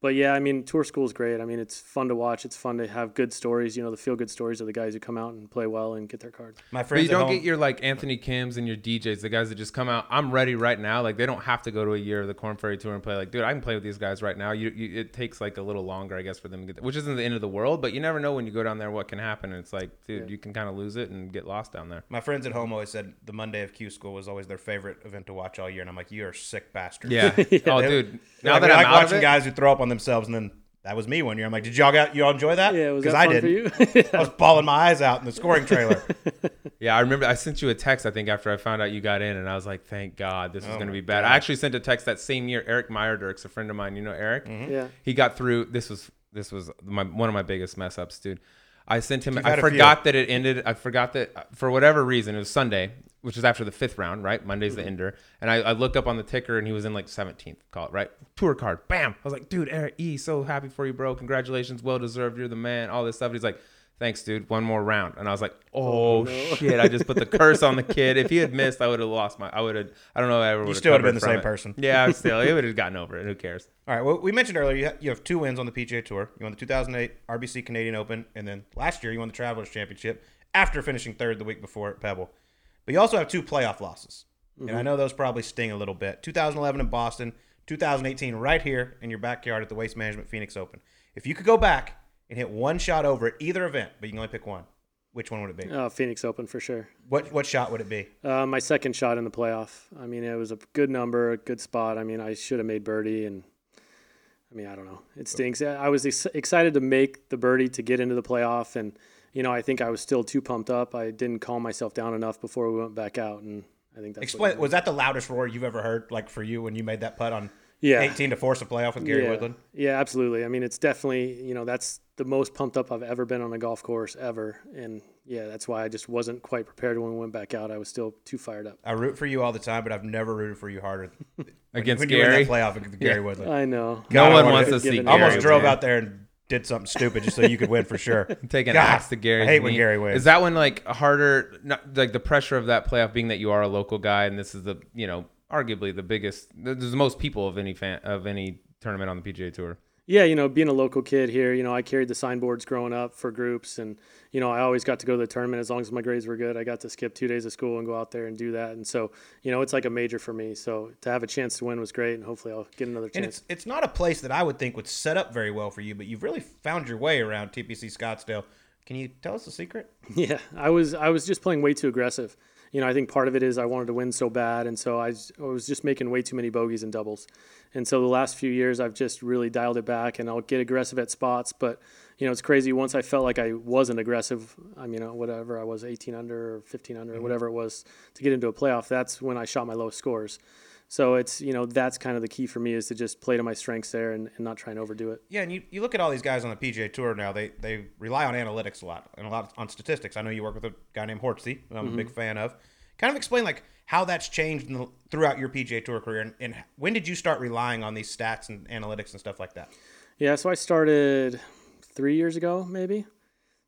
But yeah, I mean, tour school is great. I mean, it's fun to watch. It's fun to have good stories, you know, the feel good stories of the guys who come out and play well and get their cards. My But friends you don't home, get your like Anthony Kims and your DJs, the guys that just come out. I'm ready right now. Like they don't have to go to a year of the Korn Ferry Tour and play. Like, dude, I can play with these guys right now. You, you it takes like a little longer, I guess, for them to get there, which isn't the end of the world. But you never know when you go down there what can happen. And it's like, dude, you can kind of lose it and get lost down there. my friends at home always said the Monday of Q school was always their favorite event to watch all year, and I'm like, you're a sick bastard. Yeah. Oh, dude. Now Now that that I I'm like out of watching it, guys who throw up on themselves, and then that was me one year. I'm like, did y'all got you all enjoy that? Yeah, was that I did. for you? I was bawling my eyes out in the scoring trailer. Yeah, I remember I sent you a text, I think, after I found out you got in, and I was like, thank God this is Oh going to be bad. God. I actually sent a text that same year. Eric Meierdierks' a friend of mine. You know Eric? Mm-hmm. yeah. He got through. This was this was my one of my biggest mess ups, dude. I sent him. I had a few. forgot that it ended. I forgot that for whatever reason it was Sunday, which was after the fifth round, right? Monday's Mm-hmm. the ender, and I, I looked up on the ticker and he was in like 17th. Call it right. Tour card. Bam. I was like, dude, Eric E, so happy for you, bro. Congratulations, well deserved. You're the man. All this stuff. And he's like. Thanks, dude. One more round, and I was like, "Oh, shit!" I just put the curse on the kid. If he had missed, I would have lost my. I would have. I don't know. If I ever would have still would've been the same it. person. Yeah, still, he would have gotten over it. Who cares? all right. Well, we mentioned earlier you, ha- you have two wins on the PGA Tour. You won the 2008 RBC Canadian Open, and then last year you won the Travelers Championship after finishing third the week before at Pebble. But you also have two playoff losses, and I know those probably sting a little bit. 2011 in Boston, 2018 right here in your backyard at the Waste Management Phoenix Open. If you could go back and hit one shot over at either event, but you can only pick one, which one would it be? Uh, Phoenix Open for sure. What what shot would it be? Uh, my second shot in the playoff. I mean, it was a good number, a good spot. I mean, I should have made birdie, and I mean, I don't know. It stinks. I was ex- excited to make the birdie to get into the playoff, and you know, I think I was still too pumped up. I didn't calm myself down enough before we went back out, and I think that's Explain. Was that the loudest roar you've ever heard? Like for you when you made that putt on Yeah. 18 to force a playoff with Gary yeah. Woodland? Yeah, absolutely. I mean, it's definitely you know that's the most pumped up I've ever been on a golf course ever, and yeah, that's why I just wasn't quite prepared when we went back out. I was still too fired up. I root for you all the time, but I've never rooted for you harder Against when you were in Gary? that playoff with Gary Woodland. I know. God, No one wants to to see give I almost drove win. out there and did something stupid just so you could win for sure. Take an God, axe to Gary. I hate when Gary wins. Is that one like harder? Not, like the pressure of that playoff being that you are a local guy and this is the you know arguably the biggest. There's the most people of any fan of any tournament on the PGA Tour. Yeah, you know, being a local kid here, you know, I carried the signboards growing up for groups, and you know, I always got to go to the tournament as long as my grades were good. I got to skip two days of school and go out there and do that, and so you know, it's like a major for me. So to have a chance to win was great, and hopefully I'll get another chance. And it's it's not a place that I would think would set up very well for you, but you've really found your way around TPC Scottsdale. Can you tell us the secret? Yeah, I was I was just playing way too aggressive. You know, I think part of it is I wanted to win so bad, and so I was just making way too many bogeys and doubles. And so the last few years, I've just really dialed it back, and I'll get aggressive at spots. But you know, it's crazy. Once I felt like I wasn't aggressive, I mean, uh, whatever I was, 18 under or 15 under, or whatever it was, to get into a playoff. That's when I shot my lowest scores. So it's you know that's kind of the key for me is to just play to my strengths there and, and not try and overdo it. Yeah, and you, you look at all these guys on the PGA Tour now. They they rely on analytics a lot and a lot on statistics. I know you work with a guy named Hortsey, who I'm a big fan of. Kind of explain like how that's changed in the, throughout your PGA Tour career, and, and when did you start relying on these stats and analytics and stuff like that? Yeah, so I started three years ago, maybe.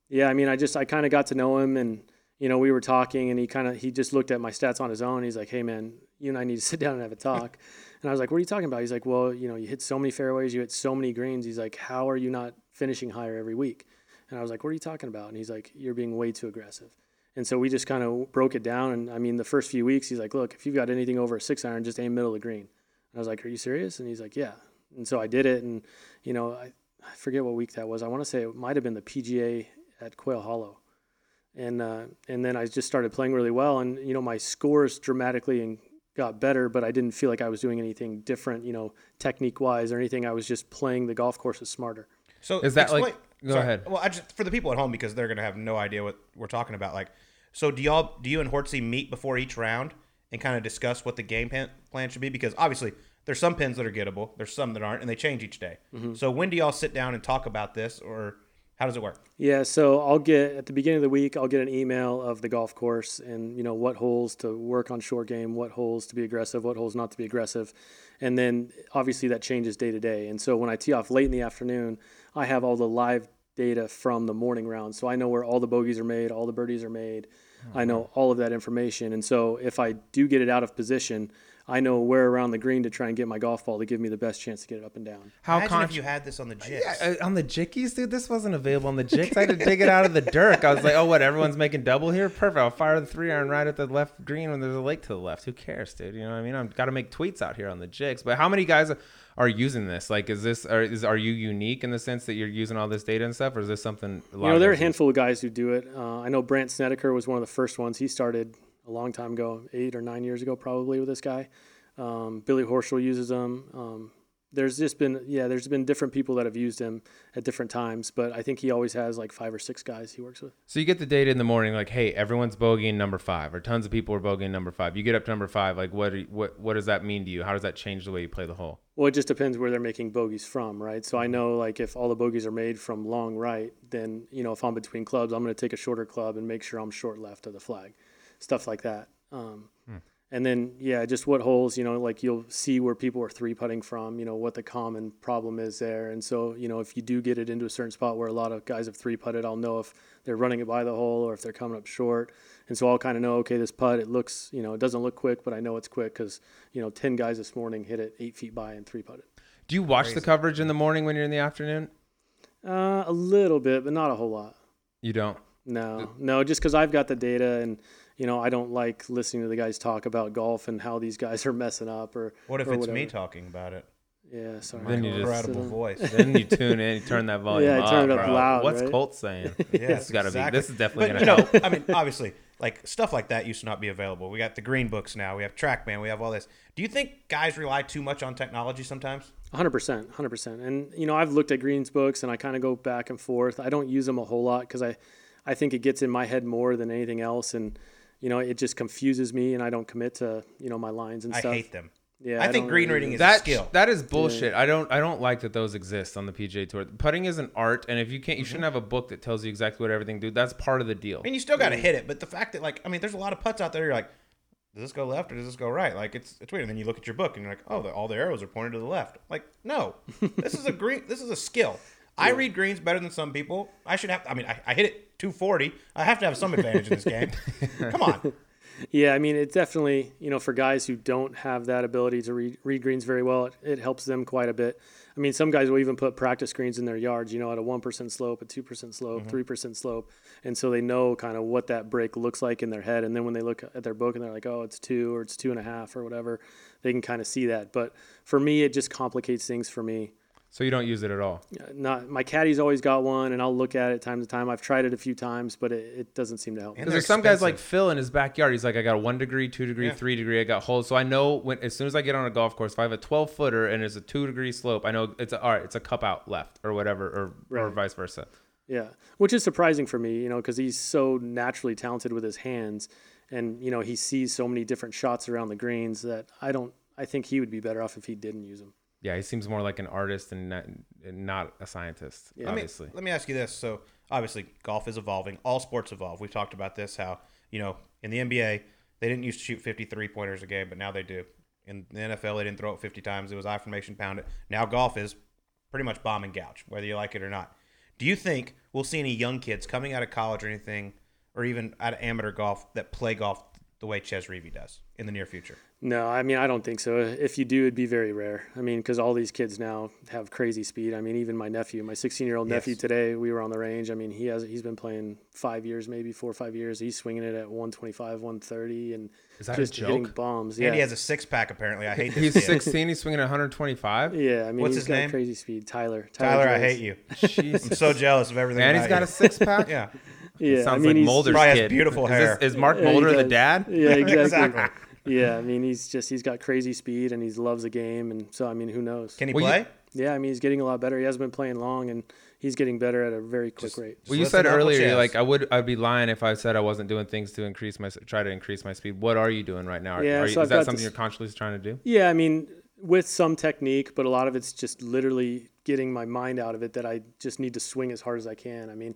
Yeah, I mean, I just I kind of got to know him, and you know, we were talking, and he kind of he just looked at my stats on his own. He's like, "Hey, man, you and I need to sit down and have a talk." and I was like, "What are you talking about?" He's like, "Well, you know, you hit so many fairways, you hit so many greens." He's like, "How are you not finishing higher every week?" And I was like, "What are you talking about?" And he's like, "You're being way too aggressive." And so we just kind of broke it down. And I mean, the first few weeks, he's like, "Look, if you've got anything over a six iron, just aim middle of the green." And I was like, "Are you serious?" And he's like, "Yeah." And so I did it, and you know, I, I forget what week that was. I want to say it might have been the PGA at Quail Hollow, and uh, and then I just started playing really well, and you know, my scores dramatically and got better, but I didn't feel like I was doing anything different, you know, technique wise or anything. I was just playing the golf courses smarter. So Is that like- go sorry. ahead. Well, I just for the people at home because they're gonna have no idea what we're talking about. Like, so do y'all do you and Hortsey meet before each round and kind of discuss what the game plan should be? Because obviously there's some pins that are gettable, there's some that aren't, and they change each day. Mm-hmm. So when do y'all sit down and talk about this, or how does it work? Yeah, so I'll get at the beginning of the week, I'll get an email of the golf course and you know what holes to work on short game, what holes to be aggressive, what holes not to be aggressive, and then obviously that changes day to day. And so when I tee off late in the afternoon, I have all the live data from the morning round, so I know where all the bogeys are made, all the birdies are made. I know all of that information, and so if I do get it out of position, I know where around the green to try and get my golf ball to give me the best chance to get it up and down. How Imagine con- if you had this on the jigs. Yeah, uh, on the Jickeys, dude, this wasn't available on the Jicks. I had to dig it out of the dirt. I was like, oh, what? Everyone's making double here? Perfect. I'll fire the three iron right at the left green when there's a lake to the left. Who cares, dude? You know what I mean? I've got to make tweets out here on the Jicks. But how many guys are using this? Like, is this, are, is, are you unique in the sense that you're using all this data and stuff, or is this something? You know, there are a handful of guys who do it. Uh, I know Brandt Snedeker was one of the first ones. He started a long time ago, eight or nine years ago, probably with this guy. Um, Billy Horschel uses them. Um, there's just been, yeah, there's been different people that have used him at different times, but I think he always has like five or six guys he works with. So you get the data in the morning, like, hey, everyone's bogeying number five, or tons of people are bogeying number five. You get up to number five, like, what, you- what, what does that mean to you? How does that change the way you play the hole? Well, it just depends where they're making bogeys from, right? So I know like if all the bogeys are made from long right, then you know if I'm between clubs, I'm going to take a shorter club and make sure I'm short left of the flag, stuff like that. Um, And then yeah, just what holes, you know, like you'll see where people are three putting from, you know, what the common problem is there. And so you know if you do get it into a certain spot where a lot of guys have three putted, I'll know if they're running it by the hole or if they're coming up short. And so I'll kind of know, okay, this putt, it looks, you know, it doesn't look quick, but I know it's quick because, you know, 10 guys this morning hit it eight feet by and three putted. Do you watch the coverage in the morning when you're in the afternoon? Uh, a little bit, but not a whole lot. You don't. No, no, just because I've got the data and, you know, I don't like listening to the guys talk about golf and how these guys are messing up or. What if or it's me talking about it? Yeah, sorry. Then you My just- incredible voice. then you tune in, you turn that volume Yeah, I up. turn it up bro. loud, What's right? Colt saying? Yeah, this got to exactly. be. This is definitely But going you to know, I mean, obviously, like stuff like that used to not be available. We got the green books now. We have TrackMan. We have all this. Do you think guys rely too much on technology sometimes? hundred percent, hundred percent. And you know, I've looked at greens books and I kind of go back and forth. I don't use them a whole lot because I, I think it gets in my head more than anything else, and you know, it just confuses me, and I don't commit to you know my lines and I stuff. I hate them. Yeah, I think green reading do is a skill. that is bullshit. I don't I don't like that those exist on the PGA Tour. Putting is an art, and if you can't, you Mm-hmm. shouldn't have a book that tells you exactly what everything do. That's part of the deal. I mean, you still got to hit it, but the fact that like, I mean, there's a lot of putts out there. You're like, does this go left or does this go right? Like, it's it's weird. And then you look at your book and you're like, oh, the, all the arrows are pointed to the left. Like, no, this is a green. This is a skill. I read greens better than some people. I should have. I mean, I, I hit it 240. I have to have some advantage in this game. Come on. Yeah, I mean, it definitely, you know, for guys who don't have that ability to read, read greens very well, it, it helps them quite a bit. I mean, some guys will even put practice greens in their yards, you know, at a 1% slope, a 2% slope, mm-hmm. 3% slope. And so they know kind of what that break looks like in their head. And then when they look at their book and they're like, oh, it's two or it's two and a half or whatever, they can kind of see that. But for me, it just complicates things for me. So you don't use it at all. Not My caddy's always got one, and I'll look at it time to time. I've tried it a few times, but it, it doesn't seem to help. And Because there's some guys like. Phil in his backyard. He's like, I got a one degree, two degree, Yeah. three degree. I got holes, so I know when as soon as I get on a golf course, if I have a 12 footer and it's a two degree slope, I know it's a, all right. It's a cup out left or whatever, or or vice versa. Yeah, which is surprising for me, you know, because he's so naturally talented with his hands, and you know he sees so many different shots around the greens that I don't. I think he would be better off if he didn't use them. Yeah, he seems more like an artist and not, and not a scientist. Yeah. Let me, obviously, let me ask you this. So obviously, golf is evolving. All sports evolve. We've talked about this. How you know in the NBA they didn't used to shoot 53 pointers a game, but now they do. In the NFL, they didn't throw it 50 times. It was I formation, pound it. Now golf is pretty much bomb and gouge, whether you like it or not. Do you think we'll see any young kids coming out of college or anything, or even out of amateur golf that play golf the way Chez Reavie does in the near future? No, I mean I don't think so. If you do, it'd be very rare. I mean, because all these kids now have crazy speed. I mean, even my nephew, my 16 year old nephew Yes. today, we were on the range. I mean, he has he's been playing five years, maybe four or five years. He's swinging it at 125, 130, and Is that a just hitting joke? bombs. And he has a six pack apparently. I hate this. he's kid. 16. He's swinging at 125. yeah. I mean, What's he's his got name? crazy speed. Tyler. Tyler, I hate you. Jesus. I'm so jealous of everything. and he's got you. a six pack. yeah. Yeah, Sounds I mean, like he's Mulder's Probably has kid. beautiful Is, hair. this, is Mark Yeah, Mulder the dad? Yeah, exactly. Exactly. Yeah, I mean, he's just he's got crazy speed and he loves the game, and so I mean, who knows? Can he Well, you- play? yeah, I mean, he's getting a lot better. He hasn't been playing long, and he's getting better at a very quick rate. Well, you said listen to Uncle earlier, you're like I would, I'd be lying if I said I wasn't doing things to increase my, try to increase my speed. What are you doing right now? Yeah, are you, so is that something this- you're consciously trying to do? Yeah, I mean, with some technique, but a lot of it's just literally getting my mind out of it that I just need to swing as hard as I can. I mean,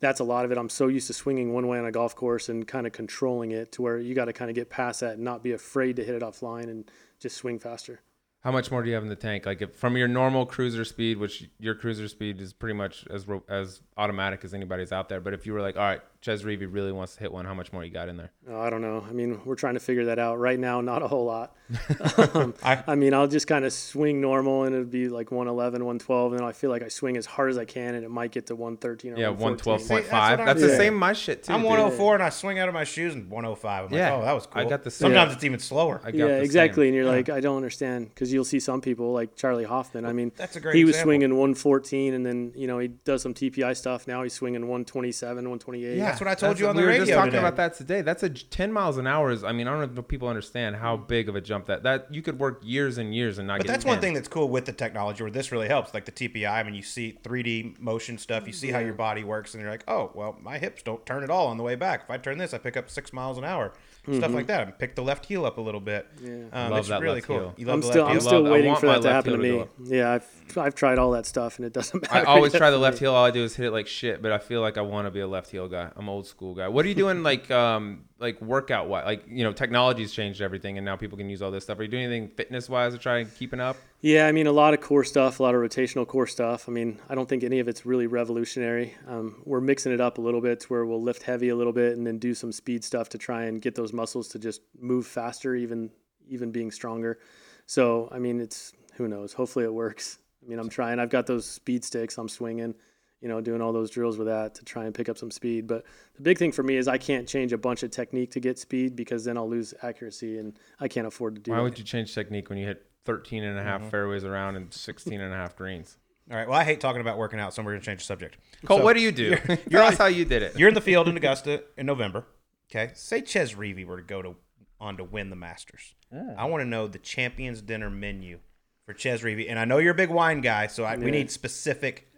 that's a lot of it. I'm so used to swinging one way on a golf course and kind of controlling it to where you got to kind of get past that and not be afraid to hit it offline and just swing faster. How much more do you have in the tank? Like if, from your normal cruiser speed, which your cruiser speed is pretty much as as automatic as anybody's out there. But if you were like, all right, Chez Reavie really wants to hit one, how much more you got in there? Oh, I don't know. I mean, we're trying to figure that out right now. Not a whole lot. um, I- I, mean, I'll just kind of swing normal, and it'd be like 111, 112, and then I feel like I swing as hard as I can, and it might get to 113 or Yeah, one 114. twelve point that's That's the saying. same my shit too. I'm dude. 104 and I swing out of my shoes and 105. I'm Yeah. like, oh, that was cool. I got the same. Sometimes it's even slower. I got Yeah, the exactly. same. And you're like, I don't understand because you'll see some people like Charley Hoffman. I mean, That's a great he was example. swinging 114, and then you know he does some TPI stuff. Now he's swinging 127, 128. That's what I told you on the we the were just talking today. about that today. That's a ten miles an hour. Is I mean, I don't know if people understand how big of a jump that that you could work years and years and not But get. that's 10. one thing that's cool with the technology where this really helps. Like the TPI, I mean, you see 3D motion stuff, you see how your body works, and you're like, oh, well, my hips don't turn at all on the way back. If I turn this, I pick up six miles an hour. Stuff like that. I pick the left heel up a little bit. Yeah. Um, Love it's that really left cool. heel. You love I'm the still left I'm heel? still waiting for that to happen to me. to Yeah, I've I've tried all that stuff, and it doesn't matter. I always try the left heel. All I do is hit it like shit, but I feel like I want to be a left heel guy. I'm old school guy. What are you doing like um like workout wise? Like you know, technology's changed everything, and now people can use all this stuff. Are you doing anything fitness wise to try and keeping up? Yeah, I mean, a lot of core stuff, a lot of rotational core stuff. I mean, I don't think any of it's really revolutionary. Um, we're mixing it up a little bit to where we'll lift heavy a little bit and then do some speed stuff to try and get those muscles to just move faster, even even being stronger. So, I mean, it's who knows. Hopefully, it works. I mean, I'm trying. I've got those speed sticks. I'm swinging, you know, doing all those drills with that to try and pick up some speed. But the big thing for me is I can't change a bunch of technique to get speed because then I'll lose accuracy, and I can't afford to do Why that. would you change technique when you hit 13 and a half Mm-hmm. fairways around and 16 and a half greens? All right. Well, I hate talking about working out, so we're going to change the subject. Cole, So, what do you do? you're Tell on- how you did it. You're in the field in Augusta in November. Okay. Say Chez Reavie were to go to on to win the Masters. I want to know the Champions Dinner menu for Chez Reavie? And I know you're a big wine guy, so I, we need specific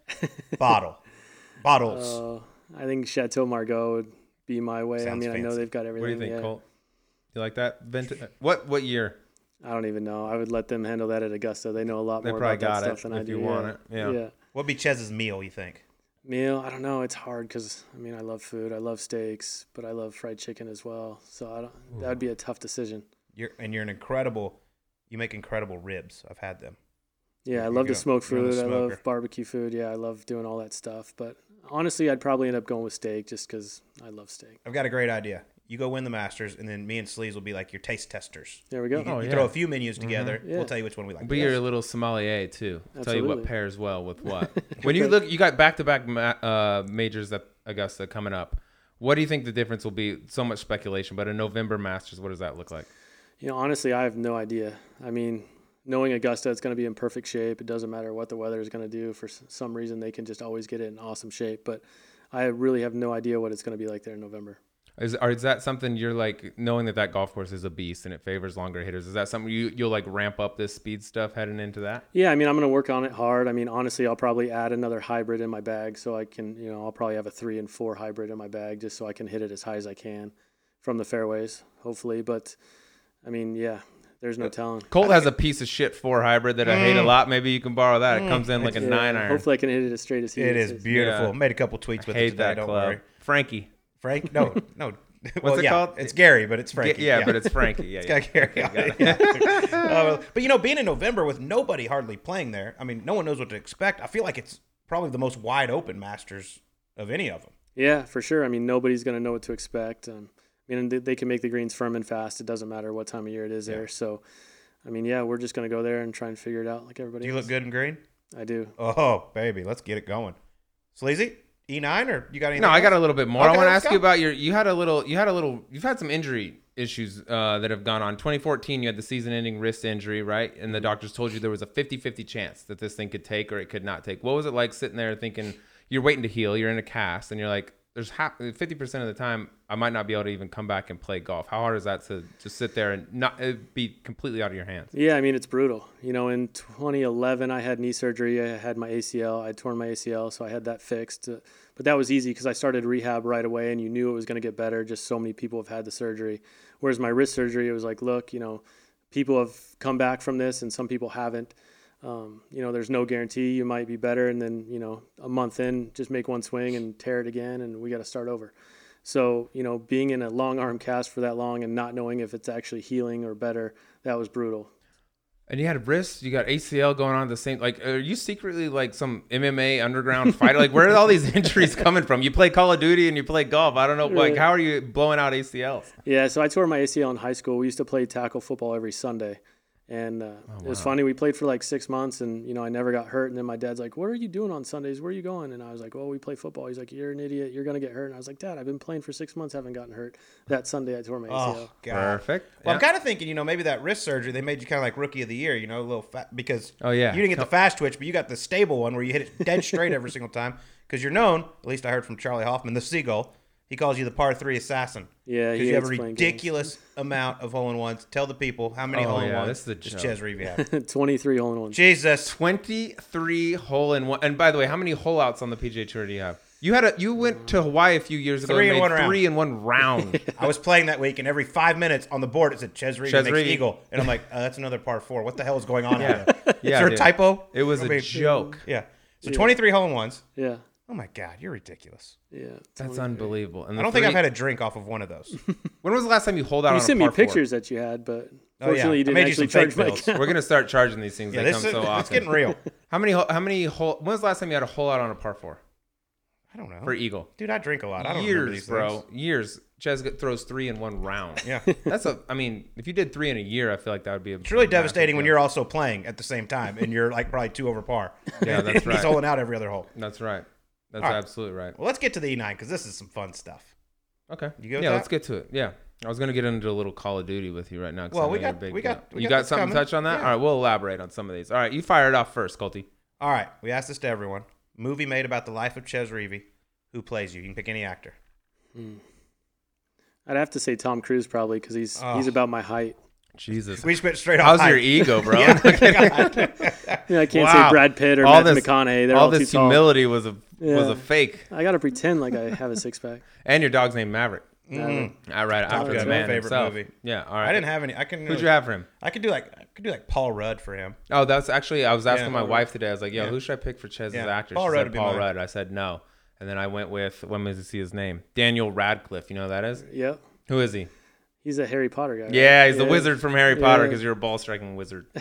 bottle bottles. Uh, I think Chateau Margaux would be my way. I Sounds mean, I know they've got everything. What do you think, yeah. Colt? You like that? Vintage? What what year? I don't even know. I would let them handle that at Augusta. They know a lot They more probably about that it stuff than if I do. you yeah. want it. Yeah. yeah. What'd be Chez's meal? You think? Meal, I don't know. It's hard because I mean, I love food. I love steaks, but I love fried chicken as well. So I don't. That would be a tough decision. You're and you're an incredible. You make incredible ribs. I've had them. Yeah, I love go- to smoke you're on the food. I love barbecue food. Yeah, I love doing all that stuff. But honestly, I'd probably end up going with steak just because I love steak. I've got a great idea. You go win the Masters, and then me and Sleaze will be like your taste testers. There we go. You, Oh, you yeah. throw a few menus together. Yeah. We'll tell you which one we like. Be your little sommelier too. Tell you what Absolutely. pairs well with what. when you look, you got back to back uh, majors at Augusta coming up. What do you think the difference will be? So much speculation, but a November Masters, what does that look like? You know, honestly, I have no idea. I mean, knowing Augusta, it's going to be in perfect shape. It doesn't matter what the weather is going to do. For some reason, they can just always get it in awesome shape. But I really have no idea what it's going to be like there in November. Is, or is that something you're like knowing that that golf course is a beast and it favors longer hitters? Is that something you you'll like ramp up this speed stuff heading into that? Yeah, I mean, I'm going to work on it hard. I mean, honestly, I'll probably add another hybrid in my bag so I can, you know, I'll probably have a three and four hybrid in my bag just so I can hit it as high as I can from the fairways, hopefully. But I mean, yeah, there's no uh, telling. Colt has a piece of shit four hybrid that I hate a mm. lot. Maybe you can borrow that. It mm. comes in like a Yeah, nine iron. Hopefully, I can hit it as straight as he It hits beautiful. Yeah. Made a couple tweets with it hate today. that Don't club. worry. Frankie. Frank? No, no. well, it yeah, called? It's Gary, but it's Frankie. Yeah, but it's Frankie. Yeah, It's yeah. got Gary. on it. Uh, but you know, being in November with nobody hardly playing there, I mean, no one knows what to expect. I feel like it's probably the most wide open Masters of any of them. Yeah, for sure. I mean, nobody's going to know what to expect. Um, I mean, they, they can make the greens firm and fast. It doesn't matter what time of year it is there. So, I mean, yeah, we're just going to go there and try and figure it out like everybody Do you else. look good in green? I do. Oh, baby, let's get it going. Sleazy, E9, or you got anything? No, I got a little bit more. I want to ask you about your. You had a little. You had a little. You've had some injury issues uh, that have gone on. 2014, you had the season-ending wrist injury, right? And the doctors told you there was a 50-50 chance that this thing could take or it could not take. What was it like sitting there thinking you're waiting to heal, you're in a cast, and you're like, there's half, 50% of the time I might not be able to even come back and play golf. How hard is that to just sit there and not be completely out of your hands? Yeah, I mean, it's brutal. You know, in 2011, I had knee surgery. I had my ACL. I torn my ACL, so I had that fixed. Uh, But that was easy because I started rehab right away and you knew it was going to get better. Just so many people have had the surgery. Whereas my wrist surgery, it was like, look, you know, people have come back from this and some people haven't. Um, you know, there's no guarantee you might be better. And then, you know, a month in, just make one swing and tear it again and we got to start over. So, you know, being in a long arm cast for that long and not knowing if it's actually healing or better, that was brutal. And you had a wrist, you got ACL going on at the same. Like, are you secretly like some MMA underground fighter? Like, where are all these injuries coming from? You play Call of Duty and you play golf. I don't know. Like, how are you blowing out ACLs? Yeah, so I tore my ACL in high school. We used to play tackle football every Sunday. And uh, it was funny. We played for like six months, and you know I never got hurt. And then my dad's like, "What are you doing on Sundays? Where are you going?" And I was like, "Well, we play football." He's like, "You're an idiot. You're gonna get hurt." And I was like, "Dad, I've been playing for six months, haven't gotten hurt." That Sunday, I tore my ACL. Oh, God. Perfect. Well, I'm kind of thinking, you know, maybe that wrist surgery they made you kind of like rookie of the year, you know, a little fat because Oh, yeah. you didn't get the fast twitch, but you got the stable one where you hit it dead straight every single time because you're known. At least I heard from Charley Hoffman, the seagull. He calls you the par three assassin. Yeah, because you have a hates games. ridiculous amount of hole in ones. Tell the people how many Oh, hole in yeah, ones this is a does joke. Chez Reavie have? 23 hole in ones. Jesus, 23 hole in one. And by the way, how many hole outs on the PGA Tour do you have? You had a you went to Hawaii a few years ago. Three and in made one round. Three in one round. I was playing that week, and every five minutes on the board it said Chez Reavie Chez makes Reavie. eagle, and I'm like, uh, that's another par four. What the hell is going on Yeah. here? Is Yeah, there a typo? It was I a mean, joke. Yeah. So 23 hole in ones. Yeah, Oh my God, you're ridiculous. yeah. That's unbelievable. And I the don't think I've three- had a drink off of one of those. When was the last time you hold out You on sent a me par four? pictures that you had, but Oh, yeah. fortunately, I you didn't made you actually some fake charge my bills. account. We're gonna start charging these things. Yeah, they this come is so it's often. getting real. How many? ho- How many hole? When was the last time you had a hole out on a par four I don't know. for eagle? Dude, I drink a lot. I don't remember Years, these bro. things. Years. Ches get- throws three in one round. Yeah. That's a. I mean, if you did three in a year, I feel like that would be. A It's really devastating when you're also playing at the same time and you're like probably two over par. Yeah, that's right. He's right. holding out every other hole. That's right. That's All right. absolutely right. Well, let's get to the E9 because this is some fun stuff. Okay. You good with yeah, that? let's get to it. Yeah. I was gonna get into a little Call of Duty with you right now. 'cause Well, I we got- big, we got- we you got got something coming. to touch on that? Yeah. All right, we'll elaborate on some of these. All right, you fire it off first, Colty. All right. We asked this to everyone. Movie made about the life of Chez Reavie. Who plays you? You can pick any actor. Hmm. I'd have to say Tom Cruise probably because he's Oh. he's about my height. Jesus. We just went straight off. How's height. your ego, bro? Yeah, God. Yeah, I can't Wow. say Brad Pitt or All Matthew this- McConaughey. They're all all, this too tall. humility was a was a fake. I gotta pretend like I have a six pack. And your dog's named Maverick. Mm. All right, after Good. the My man favorite himself. movie. Yeah, all right. I didn't have any. I can. Who'd you have for him? I could do like I could do like Paul Rudd for him. Oh, that's actually I was asking Yeah. my wife today. I was like, "Yo, Yeah. who should I pick for Chez's Yeah. actor?" Paul she Rudd said would be Paul mine. Rudd. I said no, and then I went with when was to see his name? Daniel Radcliffe. You know who that is? Yep. Who is he? He's a Harry Potter guy. right? Yeah, he's the wizard from Harry Potter Yeah. because you're a ball striking wizard.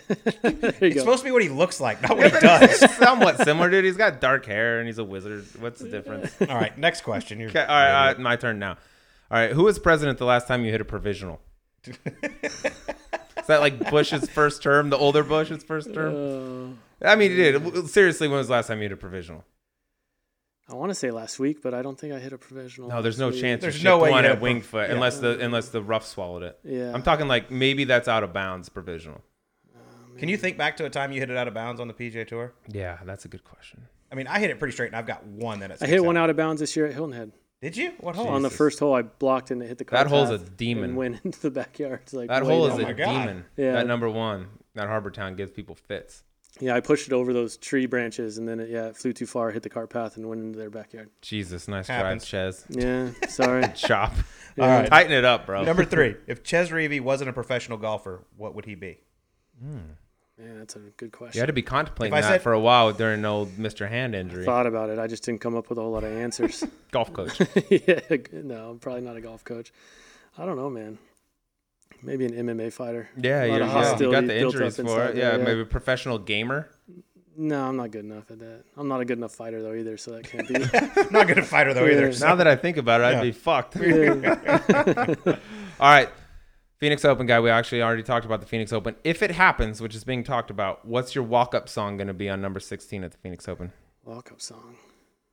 It's go. supposed to be what he looks like, not what he does. Somewhat similar, dude. He's got dark hair and he's a wizard. What's the difference? All right, next question. You're, Okay, all right, uh, my turn now. All right, who was president the last time you hit a provisional? Is that like Bush's first term, the older Bush's first term? Uh, I mean, he did. Seriously, when was the last time you hit a provisional? I want to say last week, but I don't think I hit a provisional. No, there's no week. chance. There's no way one you at hit a Winged Foot pro- yeah. unless the unless the rough swallowed it. Yeah. I'm talking like maybe that's out of bounds provisional. Uh, Can you think back to a time you hit it out of bounds on the PGA Tour? Yeah, that's a good question. I mean, I hit it pretty straight, and I've got one that I sticks hit one out of bounds this year at Hilton Head. Did you? What hole? On the first hole, I blocked and it hit the car That hole's a demon. And went into the backyard. It's like That way hole is down. a Oh my God. demon. Yeah. That number one, that Harbour Town gives people fits. Yeah, I pushed it over those tree branches, and then it, yeah, it flew too far, hit the cart path, and went into their backyard. Jesus, nice Happens. drive, Chez. Yeah, sorry. Chop. All right. Tighten it up, bro. Number three. If Chez Reavie wasn't a professional golfer, what would he be? Hmm. Yeah, that's a good question. You had to be contemplating If that said- for a while during old Mr. Hand injury. I Thought about it. I just didn't come up with a whole lot of answers. Golf coach. yeah, no, I'm probably not a golf coach. I don't know, man. Maybe an MMA fighter. Yeah, A lot you're, yeah, you got the injuries for inside it. there, Yeah, yeah. maybe a professional gamer. No, I'm not good enough at that. I'm not a good enough fighter though either, so that can't be. I'm not good at fighter though either. So- Now that I think about it, I'd Yeah. be fucked. All right. Phoenix Open guy, we actually already talked about the Phoenix Open. If it happens, which is being talked about, what's your walk up song going to be on number 16 at the Phoenix Open? Walk up song.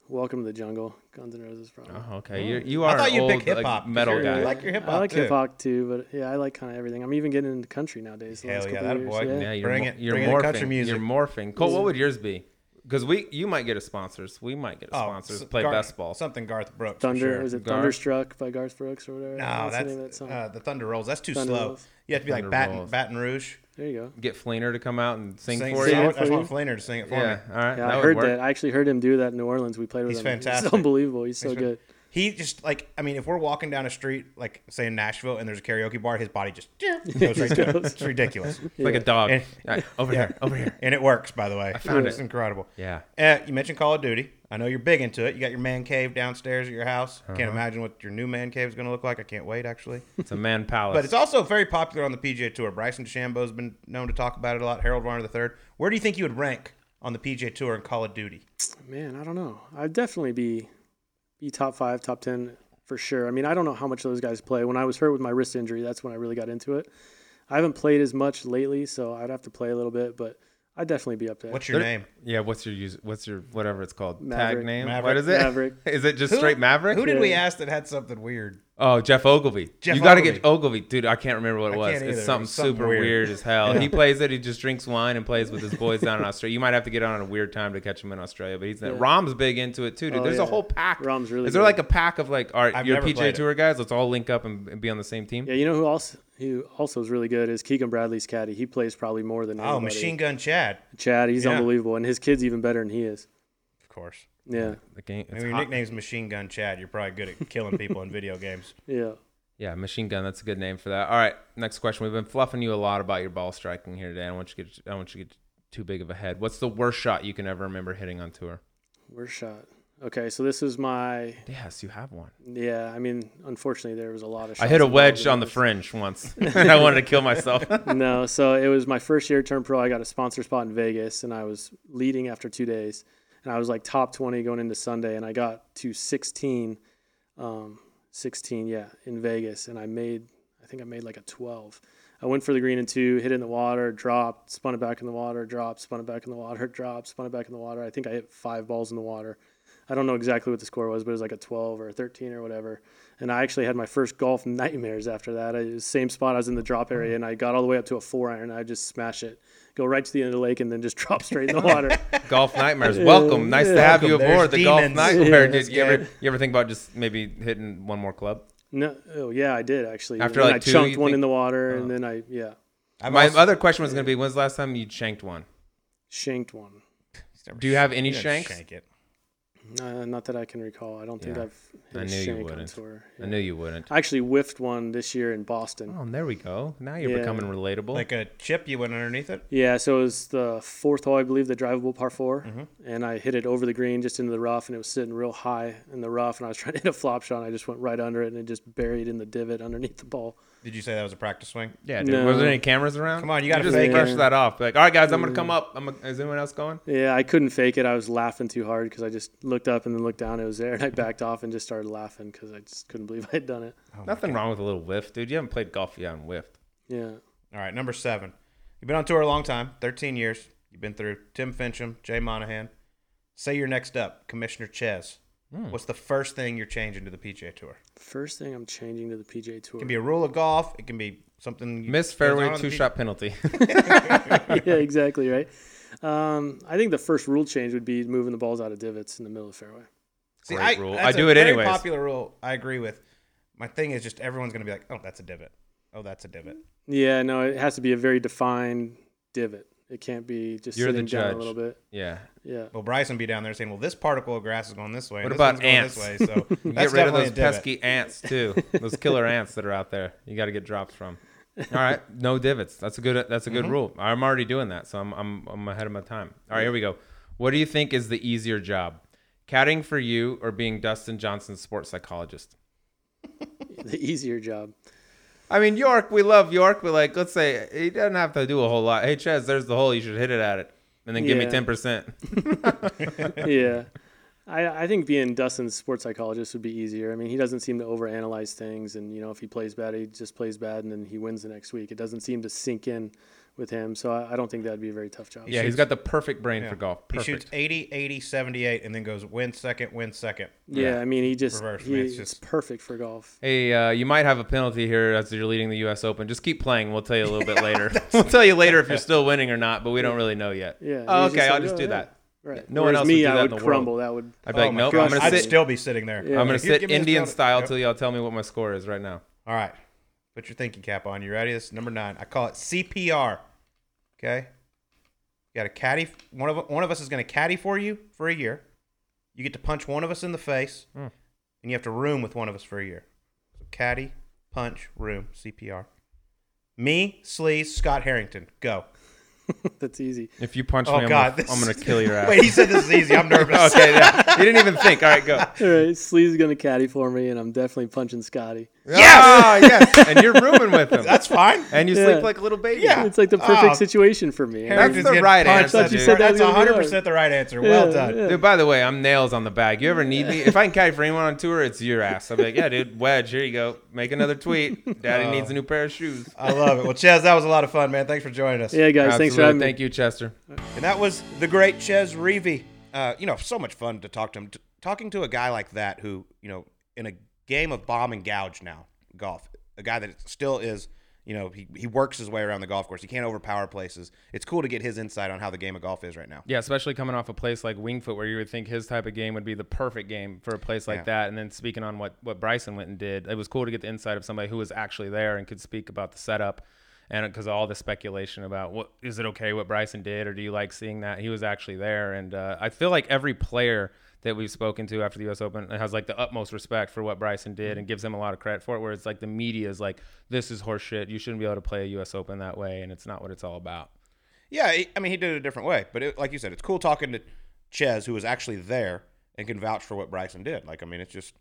Welcome to the jungle. Guns N' Roses from. Oh, okay. You're, you are I thought you'd old, pick hip like, hop. metal guy. I like your hip hop. I like too. hip hop too, but yeah, I like kind of everything. I'm even getting into country nowadays. the Hell last yeah, couple that years. boy. Yeah. Yeah, you're, Bring mo- it- you're bring it to morphing. country music. You're morphing. Cole, what would yours be? Because we, you might get a sponsors. We might get a Oh, sponsors. s- Play Gar- best ball. Something Garth Brooks. Thunder sure. was it Garth. Thunderstruck by Garth Brooks or whatever? No, What's the that's name of that song? uh, the Thunder Rolls. That's too Thunder slow. Rolls. You have to be like Baton, Baton Rouge. There you go. Get Flaner to come out and sing, Sing, for sing you. it. I just for want you. Flainer to sing it for Yeah, me. all right. Yeah, that I heard work. that. I actually heard him do that in New Orleans. We played with He's him. fantastic. It's unbelievable. He's so He's good. He just like I mean, if we're walking down a street, like say in Nashville, and there's a karaoke bar, his body just goes right to it. It's ridiculous, It's like a dog. And- Yeah, over Yeah. here, over here. and it works. By the way, I found it's it. incredible. Yeah. Uh, you mentioned Call of Duty. I know you're big into it. You got your man cave downstairs at your house. Uh-huh. Can't imagine what your new man cave is going to look like. I can't wait, actually. It's a man palace. But it's also very popular on the PGA Tour. Bryson DeChambeau's been known to talk about it a lot. Harold Varner III. Where do you think you would rank on the PGA Tour in Call of Duty? Man, I don't know. I'd definitely be be top five, top ten for sure. I mean, I don't know how much those guys play. When I was hurt with my wrist injury, that's when I really got into it. I haven't played as much lately, so I'd have to play a little bit, but I'd definitely be up there. What's your There- name? yeah, what's your use? What's your whatever it's called? Tag name? Maverick. What is it? Maverick. Is it just Who- straight Maverick? Who did we ask that had something weird? Oh, Geoff Ogilvy. Geoff you got to get Ogilvy, dude. I can't remember what it I was. It's something, It was something super weird. weird. as hell. Yeah. He plays it. He just drinks wine and plays with his boys down in Australia. You might have to get on a weird time to catch him in Australia, but he's Yeah. Rahm's big into it too, dude. Oh, There's a whole pack. Rahm's really Is there good. like a pack of like, all right, I've you're never PGA played it. Tour guys. Let's all link up and, and be on the same team. Yeah, you know who also who also is really good is Keegan Bradley's caddy. He plays probably more than Oh, anybody. Machine Gun Chad. Chad. He's Yeah. unbelievable, and his kid's even better than he is. Of course. Yeah, The game. When It's your hot. nickname's Machine Gun Chad, you're probably good at killing people in video games. yeah. Yeah, machine gun. That's a good name for that. All right, next question. We've been fluffing you a lot about your ball striking here today. I don't want you to get. I want you to get too big of a head. What's the worst shot you can ever remember hitting on tour? Worst shot. Okay, so this is my Yes, you have one. yeah. I mean, unfortunately, there was a lot of. I hit a wedge on the fringe once, and I wanted to kill myself. no, so it was my first year turn pro. I got a sponsor spot in Vegas, and I was leading after two days, and I was like top twenty going into Sunday, and I got to sixteen, um, sixteen, yeah, in Vegas, and I made, I think I made like a twelve. I went for the green and two, hit it in the water, dropped, spun it back in the water, dropped, spun it back in the water, dropped, spun it back in the water. I think I hit five balls in the water. I don't know exactly what the score was, but it was like a 12 or a 13 or whatever. And I actually had my first golf nightmares after that. I, it was the same spot I was in the drop area, mm. and I got all the way up to a four iron. And I just smash it, go right to the end of the lake, and then just drop straight in the water. golf nightmares. Welcome. Nice to have you Welcome. aboard the There's golf demons. nightmare. Yeah, Did you ever you ever think about just maybe hitting one more club? no, oh yeah, I did actually. After, And then like, I two, chunked one think- in the water, Oh. and then I yeah, I've My also- other question was going to be, when's the last time you shanked one? Shanked one. Do you have sh- any he didn't shanks? Shank it. Uh, not that I can recall. I don't think Yeah. I've I hit a knew you shank on wouldn't. tour. I Yeah. knew you wouldn't. I actually whiffed one this year in Boston. Oh, and there we go. Now you're Yeah. becoming relatable. Like a chip, you went underneath it. Yeah, so it was the fourth hole, I believe, the drivable par 4 Mm-hmm. and I hit it over the green, just into the rough, and it was sitting real high in the rough, and I was trying to hit a flop shot, and I just went right under it, and it just buried in the divot underneath the ball. Did you say that was a practice swing? yeah, dude. No. Was there any cameras around? Come on, you gotta just fake brush it. that off. Like, all right, guys, I'm gonna come up. I'm gonna, is anyone else going? Yeah, I couldn't fake it. I was laughing too hard because I just looked up and then looked down. It was there, and I backed off and just started laughing because I just couldn't believe I had done it. Oh Nothing wrong with a little whiff, dude. You haven't played golf yet and whiffed. Yeah. All right, number seven. You've been on tour a long time, 13 years. You've been through Tim Finchem, Jay Monahan. Say you're next up, Commissioner Chez. Hmm. What's the first thing you're changing to the PGA Tour? First thing I'm changing to the PGA Tour. It can be a rule of golf. It can be something. You Miss fairway on in two P- shot penalty. yeah, exactly right. Um, I think the first rule change would be moving the balls out of divots in the middle of the fairway. See, Great I, rule. that's I do it very anyways. Popular rule. I agree with. My thing is just everyone's going to be like, "Oh, that's a divot. Oh, that's a divot." Yeah, no, it has to be a very defined divot. It can't be just You're the sitting down judge. a little bit. yeah. Yeah. Well, Bryson be down there saying, "Well, this particle of grass is going this way. What this about one's going ants? This way, so You get rid of those a pesky ants too. those killer ants that are out there. You got to get drops from. All right, no divots. That's a good. That's a Mm-hmm. good rule. I'm already doing that, so I'm, I'm I'm ahead of my time. All right, here we go. What do you think is the easier job, caddying for you or being Dustin Johnson's sports psychologist? The easier job. I mean, York, we love York, but like, let's say he doesn't have to do a whole lot. Hey, Chez, there's the hole. You should hit it at it, and then give me Yeah. ten percent. yeah. I, I think being Dustin's sports psychologist would be easier. I mean, he doesn't seem to overanalyze things, and you know, if he plays bad, he just plays bad, and then he wins the next week. It doesn't seem to sink in with him, so I, I don't think that'd be a very tough job. Yeah, he's got the perfect brain Yeah. for golf. He shoots 80, 80, 78, and then goes win second, win second. Yeah, I mean, he just Reverse, he, man, it's it's just- perfect for golf. Hey, uh, you might have a penalty here as you're leading the U.S. Open. Just keep playing. We'll tell you a little bit later. we'll tell you later if you're still winning or not, but we don't really know yet. Yeah. Oh, he's okay, I'll like, just "Oh, do yeah." that. Right. No one Whereas else me, would do I that in would the world. crumble. That would. I'd be like, Oh my nope. gosh, I'm gonna I'd sit. still be sitting there. Yeah. I'm gonna If sit give me this Indian penalty- style Yep. till y'all tell me what my score is right now. All right. Put your thinking cap on. You ready? This is number nine. I call it CPR. Okay. You got a caddy. One of one of us is going to caddy for you for a year. You get to punch one of us in the face, Hmm. and you have to room with one of us for a year. So caddy, punch, room, CPR. Me, Sleaze, Scott Harrington. Go. That's easy. If you punch Oh, me, I'm, God, gonna, I'm gonna kill your ass. Wait, he said this is easy. I'm nervous. okay, yeah. You didn't even think. All right, go. All right, Slee's gonna caddy for me, and I'm definitely punching Scotty. Yes, yes. And you're rooming with him. That's fine. and you Yeah. sleep like a little baby. Yeah. It's like the perfect Oh. situation for me. That's Harrington's the getting right punched. answer, That's, dude. You said that that's was gonna be 100% the right answer. Well Yeah, done. yeah. Dude, by the way, I'm nails on the bag. You ever need me? If I can caddy for anyone on tour, it's your ass. I'll be like, yeah, dude, wedge, here you go. Make another tweet. Daddy Oh. needs a new pair of shoes. I love it. Well, Chez, that was a lot of fun, man. Thanks for joining us. Yeah, guys, thanks for Absolutely. having me. Thank you, Chester. And that was the great Chez Reavie. Uh, you know, so much fun to talk to him. T- talking to a guy like that who, you know, in a game of bomb and gouge now, golf, a guy that still is, you know, he, he works his way around the golf course. He can't overpower places. It's cool to get his insight on how the game of golf is right now. Yeah, especially coming off a place like Winged Foot, where you would think his type of game would be the perfect game for a place like Yeah. that. And then speaking on what what Bryson went and did, it was cool to get the insight of somebody who was actually there and could speak about the setup. And because all the speculation about what is it okay what Bryson did, or do you like seeing that he was actually there? And uh, I feel like every player that we've spoken to after the U.S. Open and has like the utmost respect for what Bryson did mm-hmm. and gives him a lot of credit for it. Where it's like the media is like, "This is horseshit. You shouldn't be able to play a U.S. Open that way," and it's not what it's all about. Yeah, I mean, he did it a different way. But it, like you said, it's cool talking to Chez, who was actually there and can vouch for what Bryson did. Like, I mean, it's just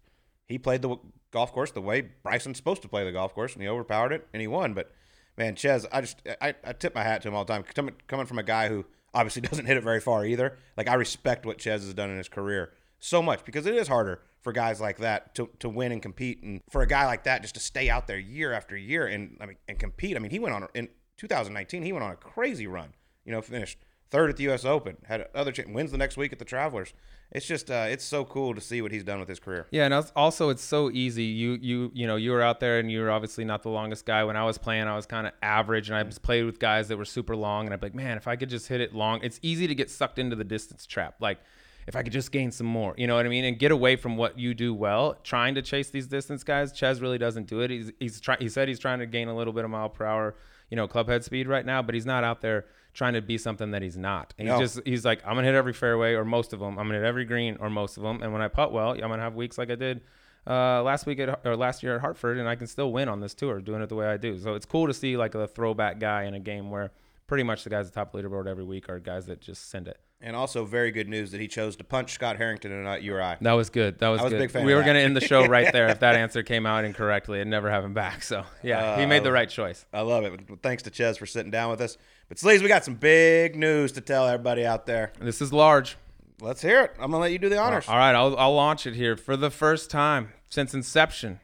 he played the golf course the way Bryson's supposed to play the golf course, and he overpowered it and he won. But man, Chez, I just I, I tip my hat to him all the time. Coming, coming from a guy who obviously doesn't hit it very far either. Like, I respect what Chez has done in his career so much because it is harder for guys like that to, to win and compete, and for a guy like that just to stay out there year after year and I mean and compete. I mean, he went on in 2019. He went on a crazy run. You know, finished third at the U.S. Open, had other ch- wins the next week at the Travelers. It's just uh, it's so cool to see what he's done with his career. Yeah, and also it's so easy. You you you know you were out there and you were obviously not the longest guy. When I was playing, I was kind of average, and I just played with guys that were super long. And I'd be like, man, if I could just hit it long, it's easy to get sucked into the distance trap. Like if I could just gain some more, you know what I mean, and get away from what you do well, trying to chase these distance guys. Chez really doesn't do it. He's he's trying. He said he's trying to gain a little bit of mile per hour. you know, club head speed right now, but he's not out there trying to be something that he's not. He's No. just he's like I'm gonna hit every fairway or most of them. I'm gonna hit every green or most of them. And when I putt well, I'm gonna have weeks like I did uh, last week at or last year at Hartford, and I can still win on this tour doing it the way I do. So it's cool to see like a throwback guy in a game where pretty much the guys at the top of the leaderboard every week are guys that just send it. And also, very good news that he chose to punch Scott Harrington and not you or I. That was good. That was, I was a good. big fan we were going to end the show right there if that answer came out incorrectly and never have him back. So, yeah, he Uh, made the right choice. I love it. Thanks to Chez for sitting down with us. But Sleaze, we got some big news to tell everybody out there. This is large. Let's hear it. I'm gonna let you do the honors. All right, I'll, I'll launch it here. For the first time since inception,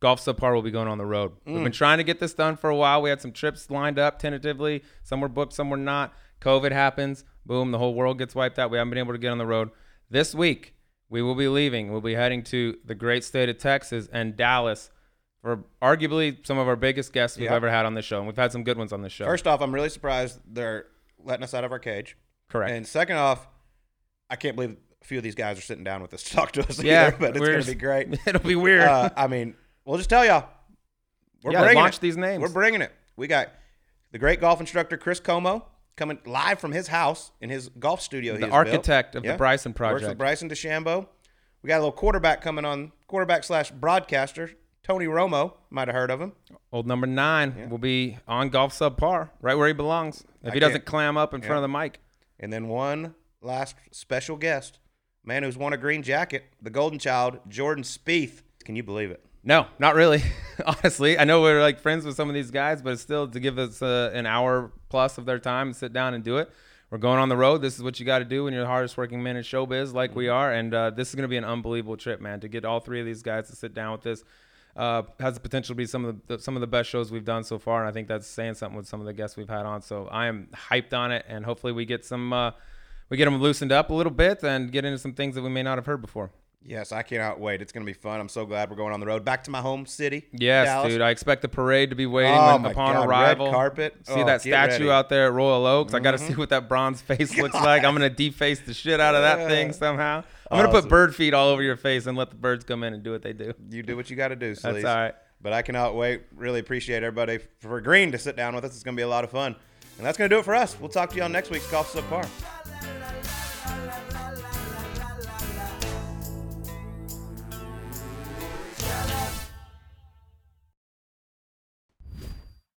Golf Subpar will be going on the road. We've Mm. been trying to get this done for a while. We had some trips lined up tentatively. Some were booked, some were not. COVID happens. Boom, the whole world gets wiped out. We haven't been able to get on the road. This week, we will be leaving. We'll be heading to the great state of Texas and Dallas for arguably some of our biggest guests we've Yep. ever had on the show. And we've had some good ones on the show. First off, I'm really surprised they're letting us out of our cage. Correct. And second off, I can't believe a few of these guys are sitting down with us to talk to us yeah, either, but it's we're gonna be great. It'll be weird. Uh, I mean, we'll just tell y'all. We're yeah, bringing launch it. these names. We're bringing it. We got the great golf instructor Chris Como coming live from his house in his golf studio. he the has built. architect of the Bryson project. Works project. with Bryson DeChambeau. We got a little quarterback coming on, quarterback slash broadcaster Tony Romo. Might have heard of him. Old number nine will be on golf subpar, right where he belongs. If I he doesn't clam up in front of the mic, And then one last special guest, man who's won a green jacket, the golden child, Jordan Spieth. Can you believe it? no, not really. Honestly, I know we're like friends with some of these guys, but it's still to give us uh, an hour plus of their time and sit down and do it. We're going on the road. This is what you got to do when you're the hardest working man in showbiz, like we are. And uh, this is going to be an unbelievable trip, man. To get all three of these guys to sit down with this uh, has the potential to be some of the some of the best shows we've done so far. And I think that's saying something with some of the guests we've had on. So I am hyped on it, and hopefully we get some uh, we get them loosened up a little bit and get into some things that we may not have heard before. Yes, I cannot wait. It's going to be fun. I'm so glad we're going on the road back to my home city. Yes, Dallas. dude. I expect the parade to be waiting Oh when, upon God, red arrival. carpet. See Oh, that statue ready. Mm-hmm. out there at Royal Oaks. I got to see what that bronze face looks like. I'm gonna deface the shit out of that thing somehow. I'm gonna put bird feet all over your face and let the birds come in and do what they do. You do what you got to do, Sleaze. That's all right. But I cannot wait. Really appreciate everybody for Green to sit down with us. It's going to be a lot of fun. And that's going to do it for us. We'll talk to you on next week's Golf Subpar.